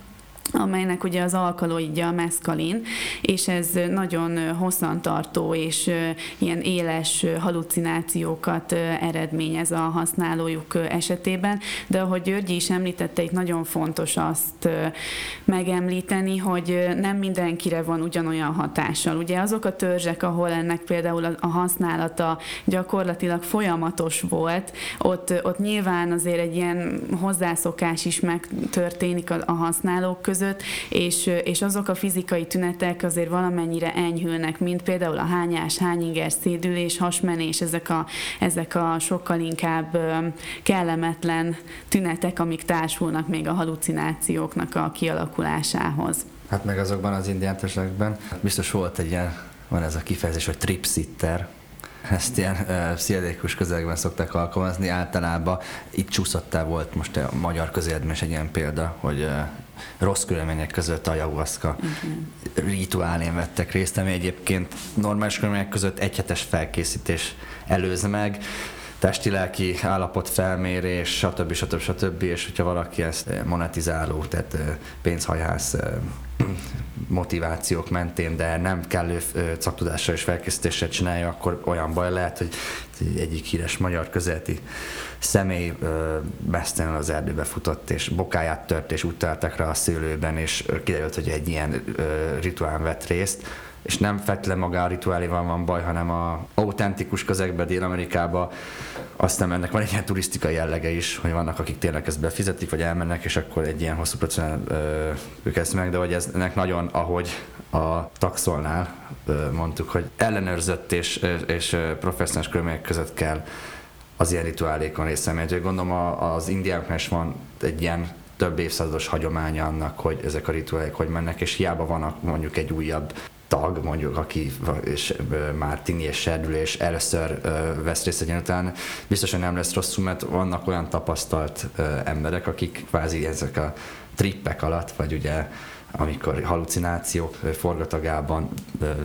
amelynek ugye az alkaloidja a meszkalin, és ez nagyon hosszantartó és ilyen éles halucinációkat eredményez a használójuk esetében, de ahogy Györgyi is említette, itt nagyon fontos azt megemlíteni, hogy nem mindenkire van ugyanolyan hatással. Ugye azok a törzsek, ahol ennek például a használata gyakorlatilag folyamatos volt, ott, ott nyilván azért egy ilyen hozzászokás is megtörténik a, használók között, és, és azok a fizikai tünetek azért valamennyire enyhülnek, mint például a hányás, hányinger, szédülés, hasmenés, ezek a, ezek a sokkal inkább kellemetlen tünetek, amik társulnak még a halucinációknak a kialakulásához. Hát meg azokban az indián biztos volt egy ilyen, van ez a kifejezés, hogy tripsitter, ezt ilyen uh, szélékus közegben szokták alkalmazni általában. Itt csúszottá volt most a magyar közéletben is egy ilyen példa, hogy uh, rossz körülmények között a ayahuasca uh-huh. rituálén vettek részt, ami egyébként normális körülmények között egyhetes felkészítés előz meg testi-lelki állapot felmérés, stb. stb. stb. És hogyha valaki ezt monetizáló, tehát pénzhajász motivációk mentén, de nem kellő szaktudással és felkészítéssel csinálja, akkor olyan baj lehet, hogy egyik híres magyar közéleti személy mesztelenül az erdőbe futott, és bokáját tört, és úgy rá a szőlőben, és kiderült, hogy egy ilyen rituálon vett részt, és nem feltétlenül maga a rituáléval van baj, hanem a autentikus közegben, Dél-Amerikában, aztán ennek van egy ilyen turisztikai jellege is, hogy vannak, akik tényleg ezt befizetik, vagy elmennek, és akkor egy ilyen hosszú procedúrán ők ezt meg, de hogy ez, ennek nagyon, ahogy a taxolnál ö, mondtuk, hogy ellenőrzött és, és professzionális körülmények között kell az ilyen rituálékon részt venni. Gondolom az indiáknál is van egy ilyen több évszázados hagyománya annak, hogy ezek a rituálek hogy mennek, és hiába vannak mondjuk egy újabb tag, mondjuk, aki és, már tini és serdül, és először vesz részt egy után, biztos, hogy nem lesz rosszul, mert vannak olyan tapasztalt emberek, akik kvázi ezek a trippek alatt, vagy ugye amikor halucinációk forgatagában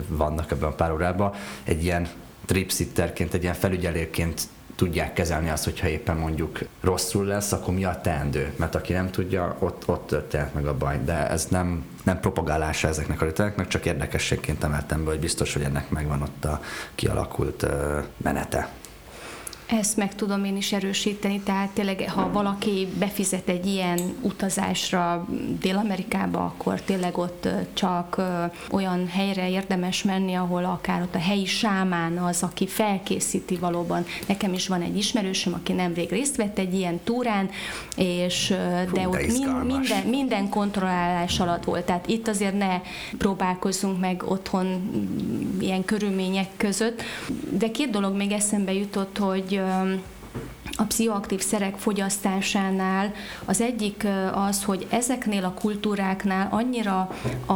vannak ebben a pár órában, egy ilyen tripsitterként, egy ilyen felügyelőként tudják kezelni azt, hogyha éppen mondjuk rosszul lesz, akkor mi a teendő? Mert aki nem tudja, ott, ott történt meg a baj. De ez nem, nem propagálása ezeknek a rituáloknak, csak érdekességként emeltem be, hogy biztos, hogy ennek megvan ott a kialakult menete. Ezt meg tudom én is erősíteni, tehát tényleg, ha valaki befizet egy ilyen utazásra Dél-Amerikába, akkor tényleg ott csak olyan helyre érdemes menni, ahol akár ott a helyi sámán az, aki felkészíti valóban. Nekem is van egy ismerősöm, aki nemrég részt vett egy ilyen túrán, és Hú, de ott min, minden, minden kontrollálás alatt volt. Tehát itt azért ne próbálkozzunk meg otthon ilyen körülmények között. De két dolog még eszembe jutott, hogy a pszichoaktív szerek fogyasztásánál az egyik az, hogy ezeknél a kultúráknál annyira a,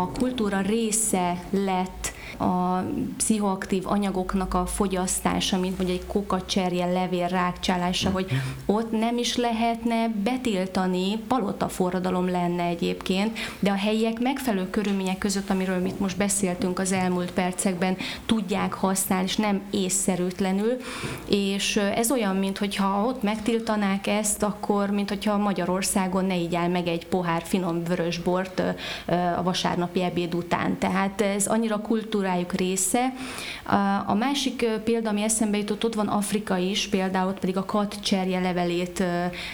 a kultúra része lett a pszichoaktív anyagoknak a fogyasztása, mint hogy egy kokacserje levél rákcsálása, hogy ott nem is lehetne betiltani, palota forradalom lenne egyébként, de a helyiek megfelelő körülmények között, amiről mit most beszéltünk az elmúlt percekben, tudják használni, és nem észszerűtlenül, és ez olyan, mint hogyha ott megtiltanák ezt, akkor, mint hogyha Magyarországon ne áll meg egy pohár finom vörösbort a vasárnapi ebéd után. Tehát ez annyira kultúra kultúrájuk része. A másik példa, ami eszembe jutott, ott van Afrika is, például ott pedig a kat cserje levelét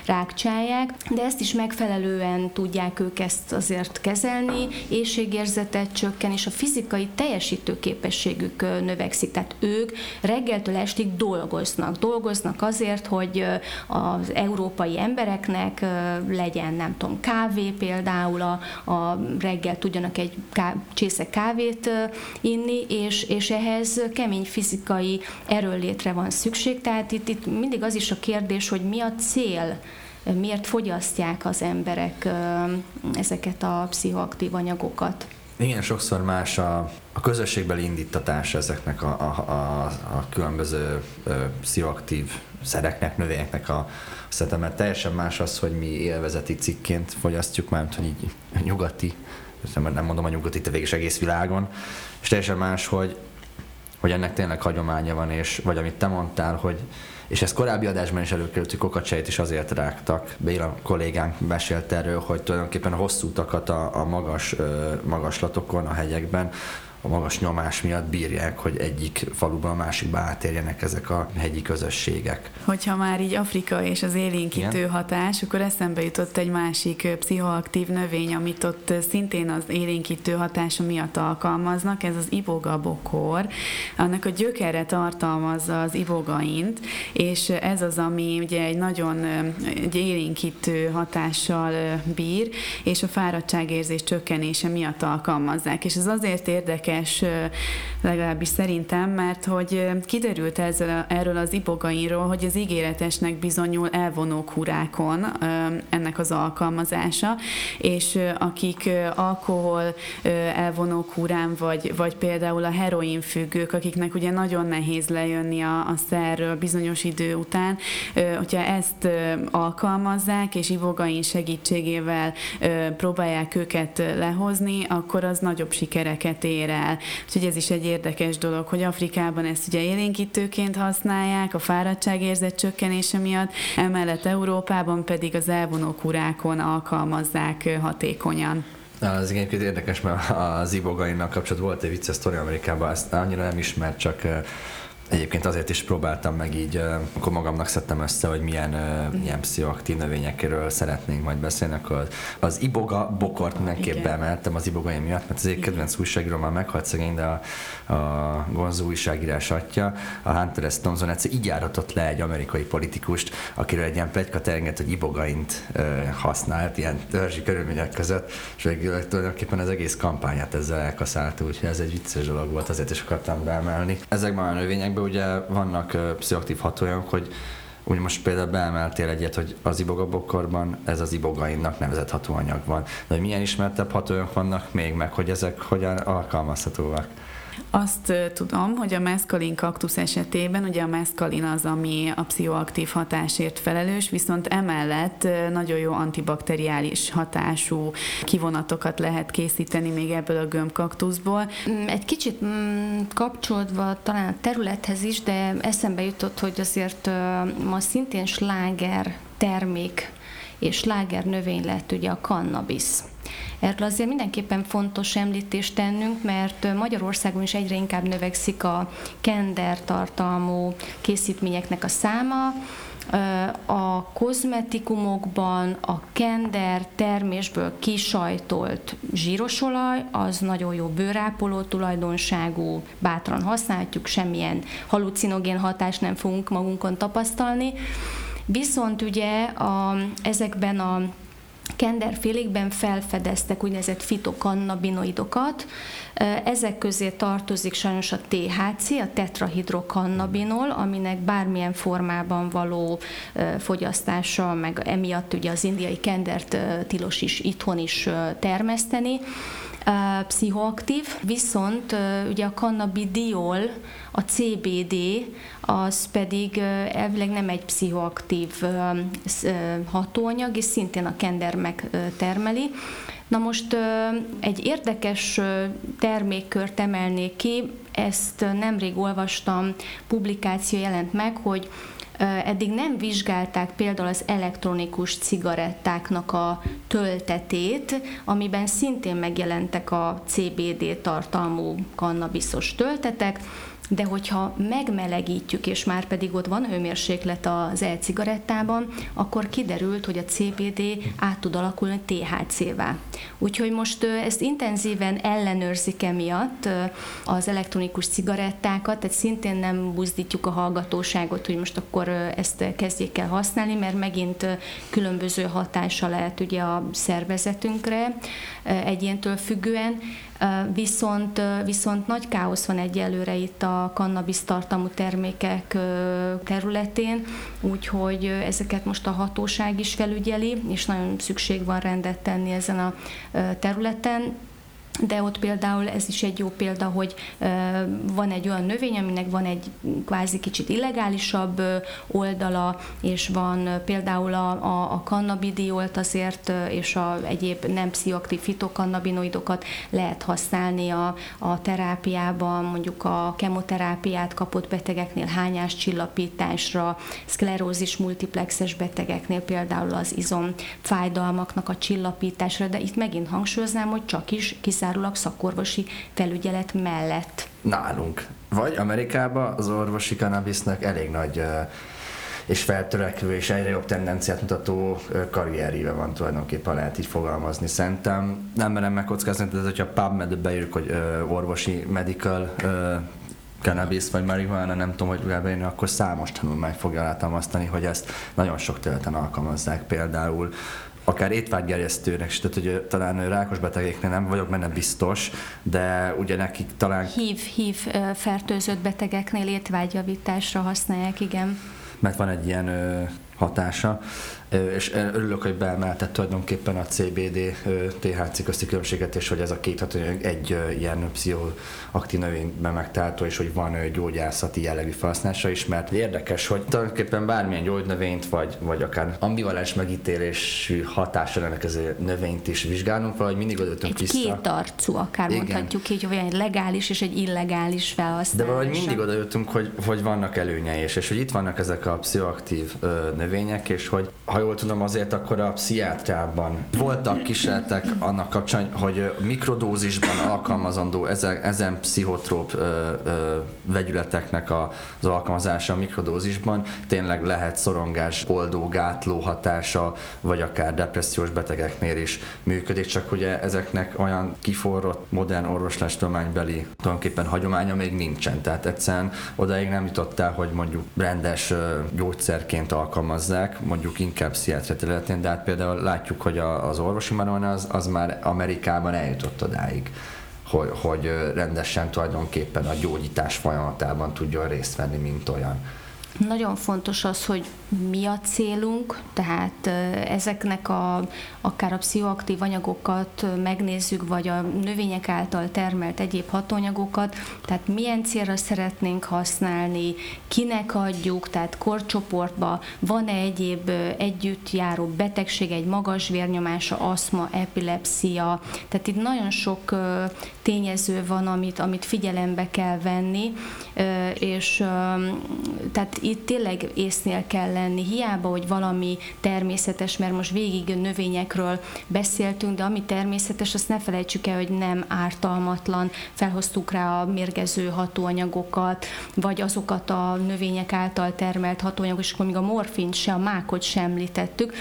rákcsálják, de ezt is megfelelően tudják ők ezt azért kezelni, éjségérzetet csökken, és a fizikai teljesítő képességük növekszik. Tehát ők reggeltől estig dolgoznak. Dolgoznak azért, hogy az európai embereknek legyen, nem tudom, kávé például, a, a reggel tudjanak egy ká, csésze kávét inni, inni, és, és ehhez kemény fizikai erőlétre van szükség. Tehát itt, itt mindig az is a kérdés, hogy mi a cél, miért fogyasztják az emberek ezeket a pszichoaktív anyagokat. Igen, sokszor más a, a közösségbeli indítatás ezeknek a, a, a, a különböző ö, pszichoaktív szereknek, növényeknek a szerintem, mert teljesen más az, hogy mi élvezeti cikként fogyasztjuk, mert hogy így nyugati, nem mondom a nyugati, de végig egész világon, és teljesen más, hogy hogy ennek tényleg hagyománya van, és vagy amit te mondtál, hogy és ez korábbi adásban is előkerült, hogy kokacsejt is azért rágtak. Béla kollégánk mesélt erről, hogy tulajdonképpen a hosszú utakat a, a magas magaslatokon, a hegyekben a magas nyomás miatt bírják, hogy egyik faluban a másikba átérjenek ezek a hegyi közösségek. Hogyha már így Afrika és az élénkítő Igen? hatás, akkor eszembe jutott egy másik pszichoaktív növény, amit ott szintén az élénkítő hatása miatt alkalmaznak, ez az ibogabokor. Annak a gyökere tartalmazza az ibogaint, és ez az, ami ugye egy nagyon egy élénkítő hatással bír, és a fáradtságérzés csökkenése miatt alkalmazzák. És ez azért érdekes, érdekes, legalábbis szerintem, mert hogy kiderült ezzel, erről az ibogainról, hogy az ígéretesnek bizonyul elvonó kurákon ennek az alkalmazása, és akik alkohol elvonó kurán, vagy, vagy például a heroin függők, akiknek ugye nagyon nehéz lejönni a, a szerről bizonyos idő után, hogyha ezt alkalmazzák, és ibogain segítségével próbálják őket lehozni, akkor az nagyobb sikereket ér el el. Úgyhogy ez is egy érdekes dolog, hogy Afrikában ezt ugye élénkítőként használják, a fáradtságérzet csökkenése miatt, emellett Európában pedig az elvonó kurákon alkalmazzák hatékonyan. Az egyébként érdekes, mert az ibogainnal kapcsolatban volt egy vicces sztori Amerikában, ezt annyira nem ismert, csak Egyébként azért is próbáltam meg így, akkor magamnak szedtem össze, hogy milyen, milyen pszichoaktív növényekről szeretnénk majd beszélni, akkor az iboga bokort mindenképp beemeltem az ibogai miatt, mert az egy kedvenc újságíró már meghalt szegény, de a, a Gonzó újságírás atya, a Hunter S. Thompson egyszer így járatott le egy amerikai politikust, akiről egy ilyen plegyka terengett, hogy ibogaint használt, ilyen törzsi körülmények között, és tulajdonképpen az egész kampányát ezzel elkaszálta, úgyhogy ez egy vicces dolog volt, azért is akartam beemelni. Ezekben a növényekben ugye vannak pszichoaktív hatóanyagok, hogy úgy most például beemeltél egyet, hogy az ibogabokorban ez az ibogainnak nevezett hatóanyag van. De hogy milyen ismertebb hatóanyagok vannak még meg, hogy ezek hogyan alkalmazhatóak? Azt tudom, hogy a meszkalin kaktusz esetében, ugye a meszkalin az, ami a pszichoaktív hatásért felelős, viszont emellett nagyon jó antibakteriális hatású kivonatokat lehet készíteni még ebből a gömbkaktuszból. Mm, egy kicsit mm, kapcsolódva talán a területhez is, de eszembe jutott, hogy azért ma szintén sláger termék és sláger növény lett ugye a kannabisz. Erről azért mindenképpen fontos említést tennünk, mert Magyarországon is egyre inkább növekszik a kender tartalmú készítményeknek a száma, a kozmetikumokban a kender termésből kisajtolt zsírosolaj, az nagyon jó bőrápoló tulajdonságú, bátran használhatjuk, semmilyen halucinogén hatást nem fogunk magunkon tapasztalni. Viszont ugye a, ezekben a kenderfélékben felfedeztek úgynevezett fitokannabinoidokat. Ezek közé tartozik sajnos a THC, a tetrahidrokannabinol, aminek bármilyen formában való fogyasztása, meg emiatt ugye az indiai kendert tilos is itthon is termeszteni pszichoaktív, viszont ugye a cannabidiol, a CBD, az pedig elvileg nem egy pszichoaktív hatóanyag, és szintén a kender megtermeli. Na most egy érdekes termékkört emelnék ki, ezt nemrég olvastam, publikáció jelent meg, hogy Eddig nem vizsgálták például az elektronikus cigarettáknak a töltetét, amiben szintén megjelentek a CBD tartalmú kannabiszos töltetek, de hogyha megmelegítjük, és már pedig ott van hőmérséklet az e-cigarettában, akkor kiderült, hogy a CBD át tud alakulni THC-vá. Úgyhogy most ezt intenzíven ellenőrzik emiatt az elektronikus cigarettákat, tehát szintén nem buzdítjuk a hallgatóságot, hogy most akkor ezt kezdjék el használni, mert megint különböző hatása lehet ugye a szervezetünkre egyéntől függően, viszont, viszont nagy káosz van egyelőre itt a kannabisz tartalmú termékek területén, úgyhogy ezeket most a hatóság is felügyeli, és nagyon szükség van rendet tenni ezen a területen de ott például ez is egy jó példa, hogy van egy olyan növény, aminek van egy kvázi kicsit illegálisabb oldala, és van például a, a, a kannabidiolt azért, és a egyéb nem pszichoaktív fitokannabinoidokat lehet használni a, a terápiában, mondjuk a kemoterápiát kapott betegeknél hányás csillapításra, szklerózis multiplexes betegeknél például az izom fájdalmaknak a csillapításra, de itt megint hangsúlyoznám, hogy csak is kizárólag szakorvosi felügyelet mellett. Nálunk. Vagy Amerikában az orvosi kannabisznak elég nagy és feltörekvő és egyre jobb tendenciát mutató karrieríve van tulajdonképpen, lehet így fogalmazni. Szerintem nem merem megkockázni, de hogyha PubMed beírjuk, hogy orvosi medical cannabis vagy marihuana, nem tudom, hogy beírni, akkor számos tanulmány fogja alátámasztani, hogy ezt nagyon sok területen alkalmazzák. Például akár étvágygerjesztőnek, tehát hogy talán rákos betegeknél nem vagyok benne biztos, de ugye nekik talán... Hív, hív fertőzött betegeknél étvágyjavításra használják, igen. Mert van egy ilyen hatása és örülök, hogy beemeltett tulajdonképpen a CBD THC közti különbséget, és hogy ez a két hat egy ilyen pszichoaktív növényben megtalálható, és hogy van gyógyászati jellegű felhasználása is, mert érdekes, hogy tulajdonképpen bármilyen gyógynövényt, vagy, vagy akár ambivalens megítélésű hatása rendelkező növényt is vizsgálunk, valahogy mindig adottunk vissza. Két arcú, akár Igen. mondhatjuk így, hogy egy legális és egy illegális felhasználás. De valahogy mindig oda jöttünk, hogy, hogy vannak előnyei, és, és hogy itt vannak ezek a pszichoaktív növények, és hogy ha jól tudom, azért akkor a pszichiátriában voltak kísérletek annak kapcsán, hogy mikrodózisban alkalmazandó ezen, ezen pszichotróp ö, ö, vegyületeknek az alkalmazása a mikrodózisban tényleg lehet szorongás, oldó, gátló hatása, vagy akár depressziós betegeknél is működik, csak ugye ezeknek olyan kiforrott modern orvoslástudománybeli tulajdonképpen hagyománya még nincsen. Tehát egyszerűen odaig nem jutott hogy mondjuk rendes gyógyszerként alkalmazzák, mondjuk inkább pszichiátria területén, de hát például látjuk, hogy az orvosi marihuana az, az már Amerikában eljutott odáig, hogy, hogy rendesen tulajdonképpen a gyógyítás folyamatában tudjon részt venni, mint olyan. Nagyon fontos az, hogy mi a célunk, tehát ezeknek a, akár a pszichoaktív anyagokat megnézzük, vagy a növények által termelt egyéb hatóanyagokat, tehát milyen célra szeretnénk használni, kinek adjuk, tehát korcsoportba van-e egyéb együtt járó betegség, egy magas vérnyomása, aszma, epilepsia, tehát itt nagyon sok tényező van, amit, amit figyelembe kell venni, és tehát itt tényleg észnél kell lenni. Hiába, hogy valami természetes, mert most végig növényekről beszéltünk, de ami természetes, azt ne felejtsük el, hogy nem ártalmatlan. Felhoztuk rá a mérgező hatóanyagokat, vagy azokat a növények által termelt hatóanyagokat, és akkor még a morfint se, a mákot sem említettük,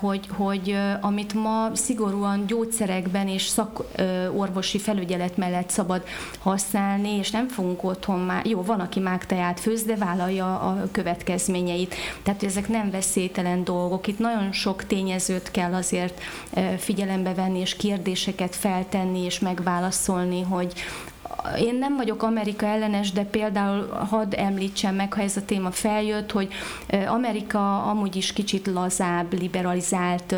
hogy, hogy amit ma szigorúan gyógyszerekben és szakorvosi felügyelet mellett szabad használni, és nem fogunk otthon már, jó, van, aki mágteját főz, de vállalja a következményeit. Tehát, hogy ezek nem veszélytelen dolgok. Itt nagyon sok tényezőt kell azért figyelembe venni, és kérdéseket feltenni, és megválaszolni, hogy én nem vagyok Amerika ellenes, de például hadd említsem meg, ha ez a téma feljött, hogy Amerika amúgy is kicsit lazább, liberalizált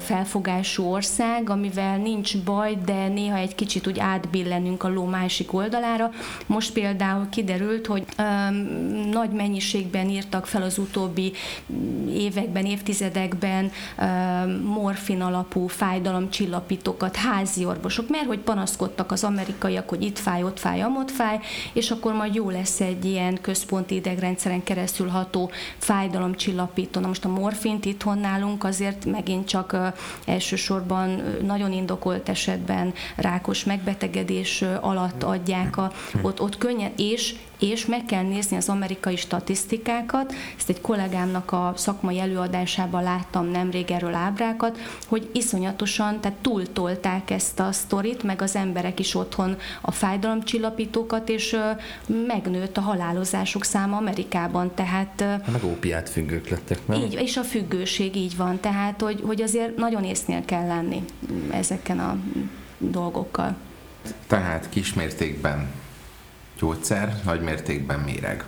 felfogású ország, amivel nincs baj, de néha egy kicsit úgy átbillenünk a ló másik oldalára. Most például kiderült, hogy nagy mennyiségben írtak fel az utóbbi években, évtizedekben morfin alapú fájdalomcsillapítókat házi orvosok, mert hogy panaszkodtak az amerikaiak, hogy itt fáj, ott fáj, amott fáj, és akkor majd jó lesz egy ilyen központi idegrendszeren keresztül ható fájdalomcsillapító. Na most a morfint itthon nálunk azért megint csak elsősorban nagyon indokolt esetben rákos megbetegedés alatt adják, a, ott, ott könnyen, és és meg kell nézni az amerikai statisztikákat, ezt egy kollégámnak a szakmai előadásában láttam nemrég erről ábrákat, hogy iszonyatosan, tehát túltolták ezt a sztorit, meg az emberek is otthon a fájdalomcsillapítókat, és megnőtt a halálozások száma Amerikában, tehát... Meg ópiát függők lettek, nem? Így, és a függőség így van, tehát hogy, hogy azért nagyon észnél kell lenni ezeken a dolgokkal. Tehát kismértékben gyógyszer, nagy mértékben méreg.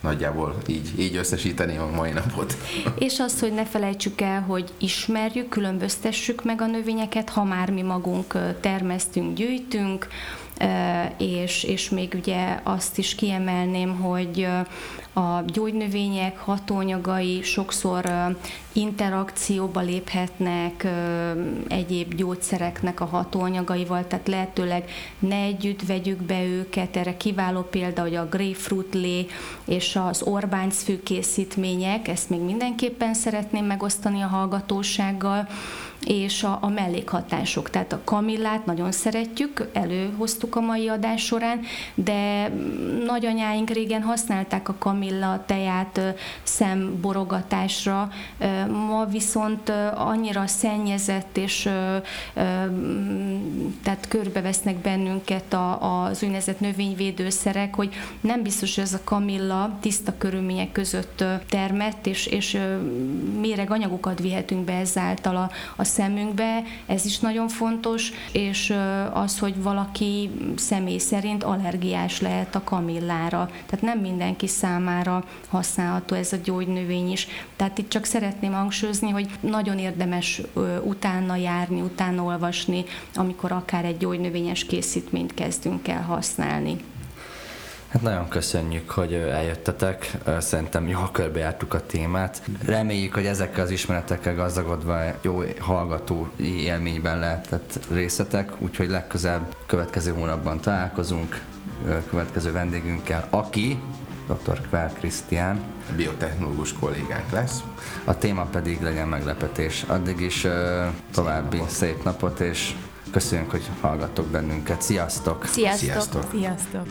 nagyjából így, így összesíteni a mai napot. És az, hogy ne felejtsük el, hogy ismerjük, különböztessük meg a növényeket, ha már mi magunk termesztünk, gyűjtünk, és, és még ugye azt is kiemelném, hogy a gyógynövények hatóanyagai sokszor interakcióba léphetnek egyéb gyógyszereknek a hatóanyagaival, tehát lehetőleg ne együtt vegyük be őket. Erre kiváló példa, hogy a grapefruit lé és az orbánc készítmények, ezt még mindenképpen szeretném megosztani a hallgatósággal és a, a mellékhatások. Tehát a kamillát nagyon szeretjük, előhoztuk a mai adás során, de nagyanyáink régen használták a kamilla teját szemborogatásra, ma viszont annyira szennyezett, és tehát körbevesznek bennünket az úgynevezett növényvédőszerek, hogy nem biztos, hogy ez a kamilla tiszta körülmények között termett, és, és méreg anyagokat vihetünk be ezáltal a, a szemünkbe, ez is nagyon fontos, és az, hogy valaki személy szerint allergiás lehet a kamillára. Tehát nem mindenki számára használható ez a gyógynövény is. Tehát itt csak szeretném hangsúlyozni, hogy nagyon érdemes utána járni, utána olvasni, amikor akár egy gyógynövényes készítményt kezdünk el használni. Hát nagyon köszönjük, hogy eljöttetek. Szerintem jól körbejártuk a témát. Reméljük, hogy ezekkel az ismeretekkel gazdagodva jó hallgató élményben lehetett részletek, úgyhogy legközelebb következő hónapban találkozunk következő vendégünkkel, aki dr. Kvár Krisztián. Biotechnológus kollégánk lesz. A téma pedig legyen meglepetés. Addig is uh, további szép napot, és Köszönjük, hogy hallgattok bennünket. Sziasztok! Sziasztok! Sziasztok! Sziasztok.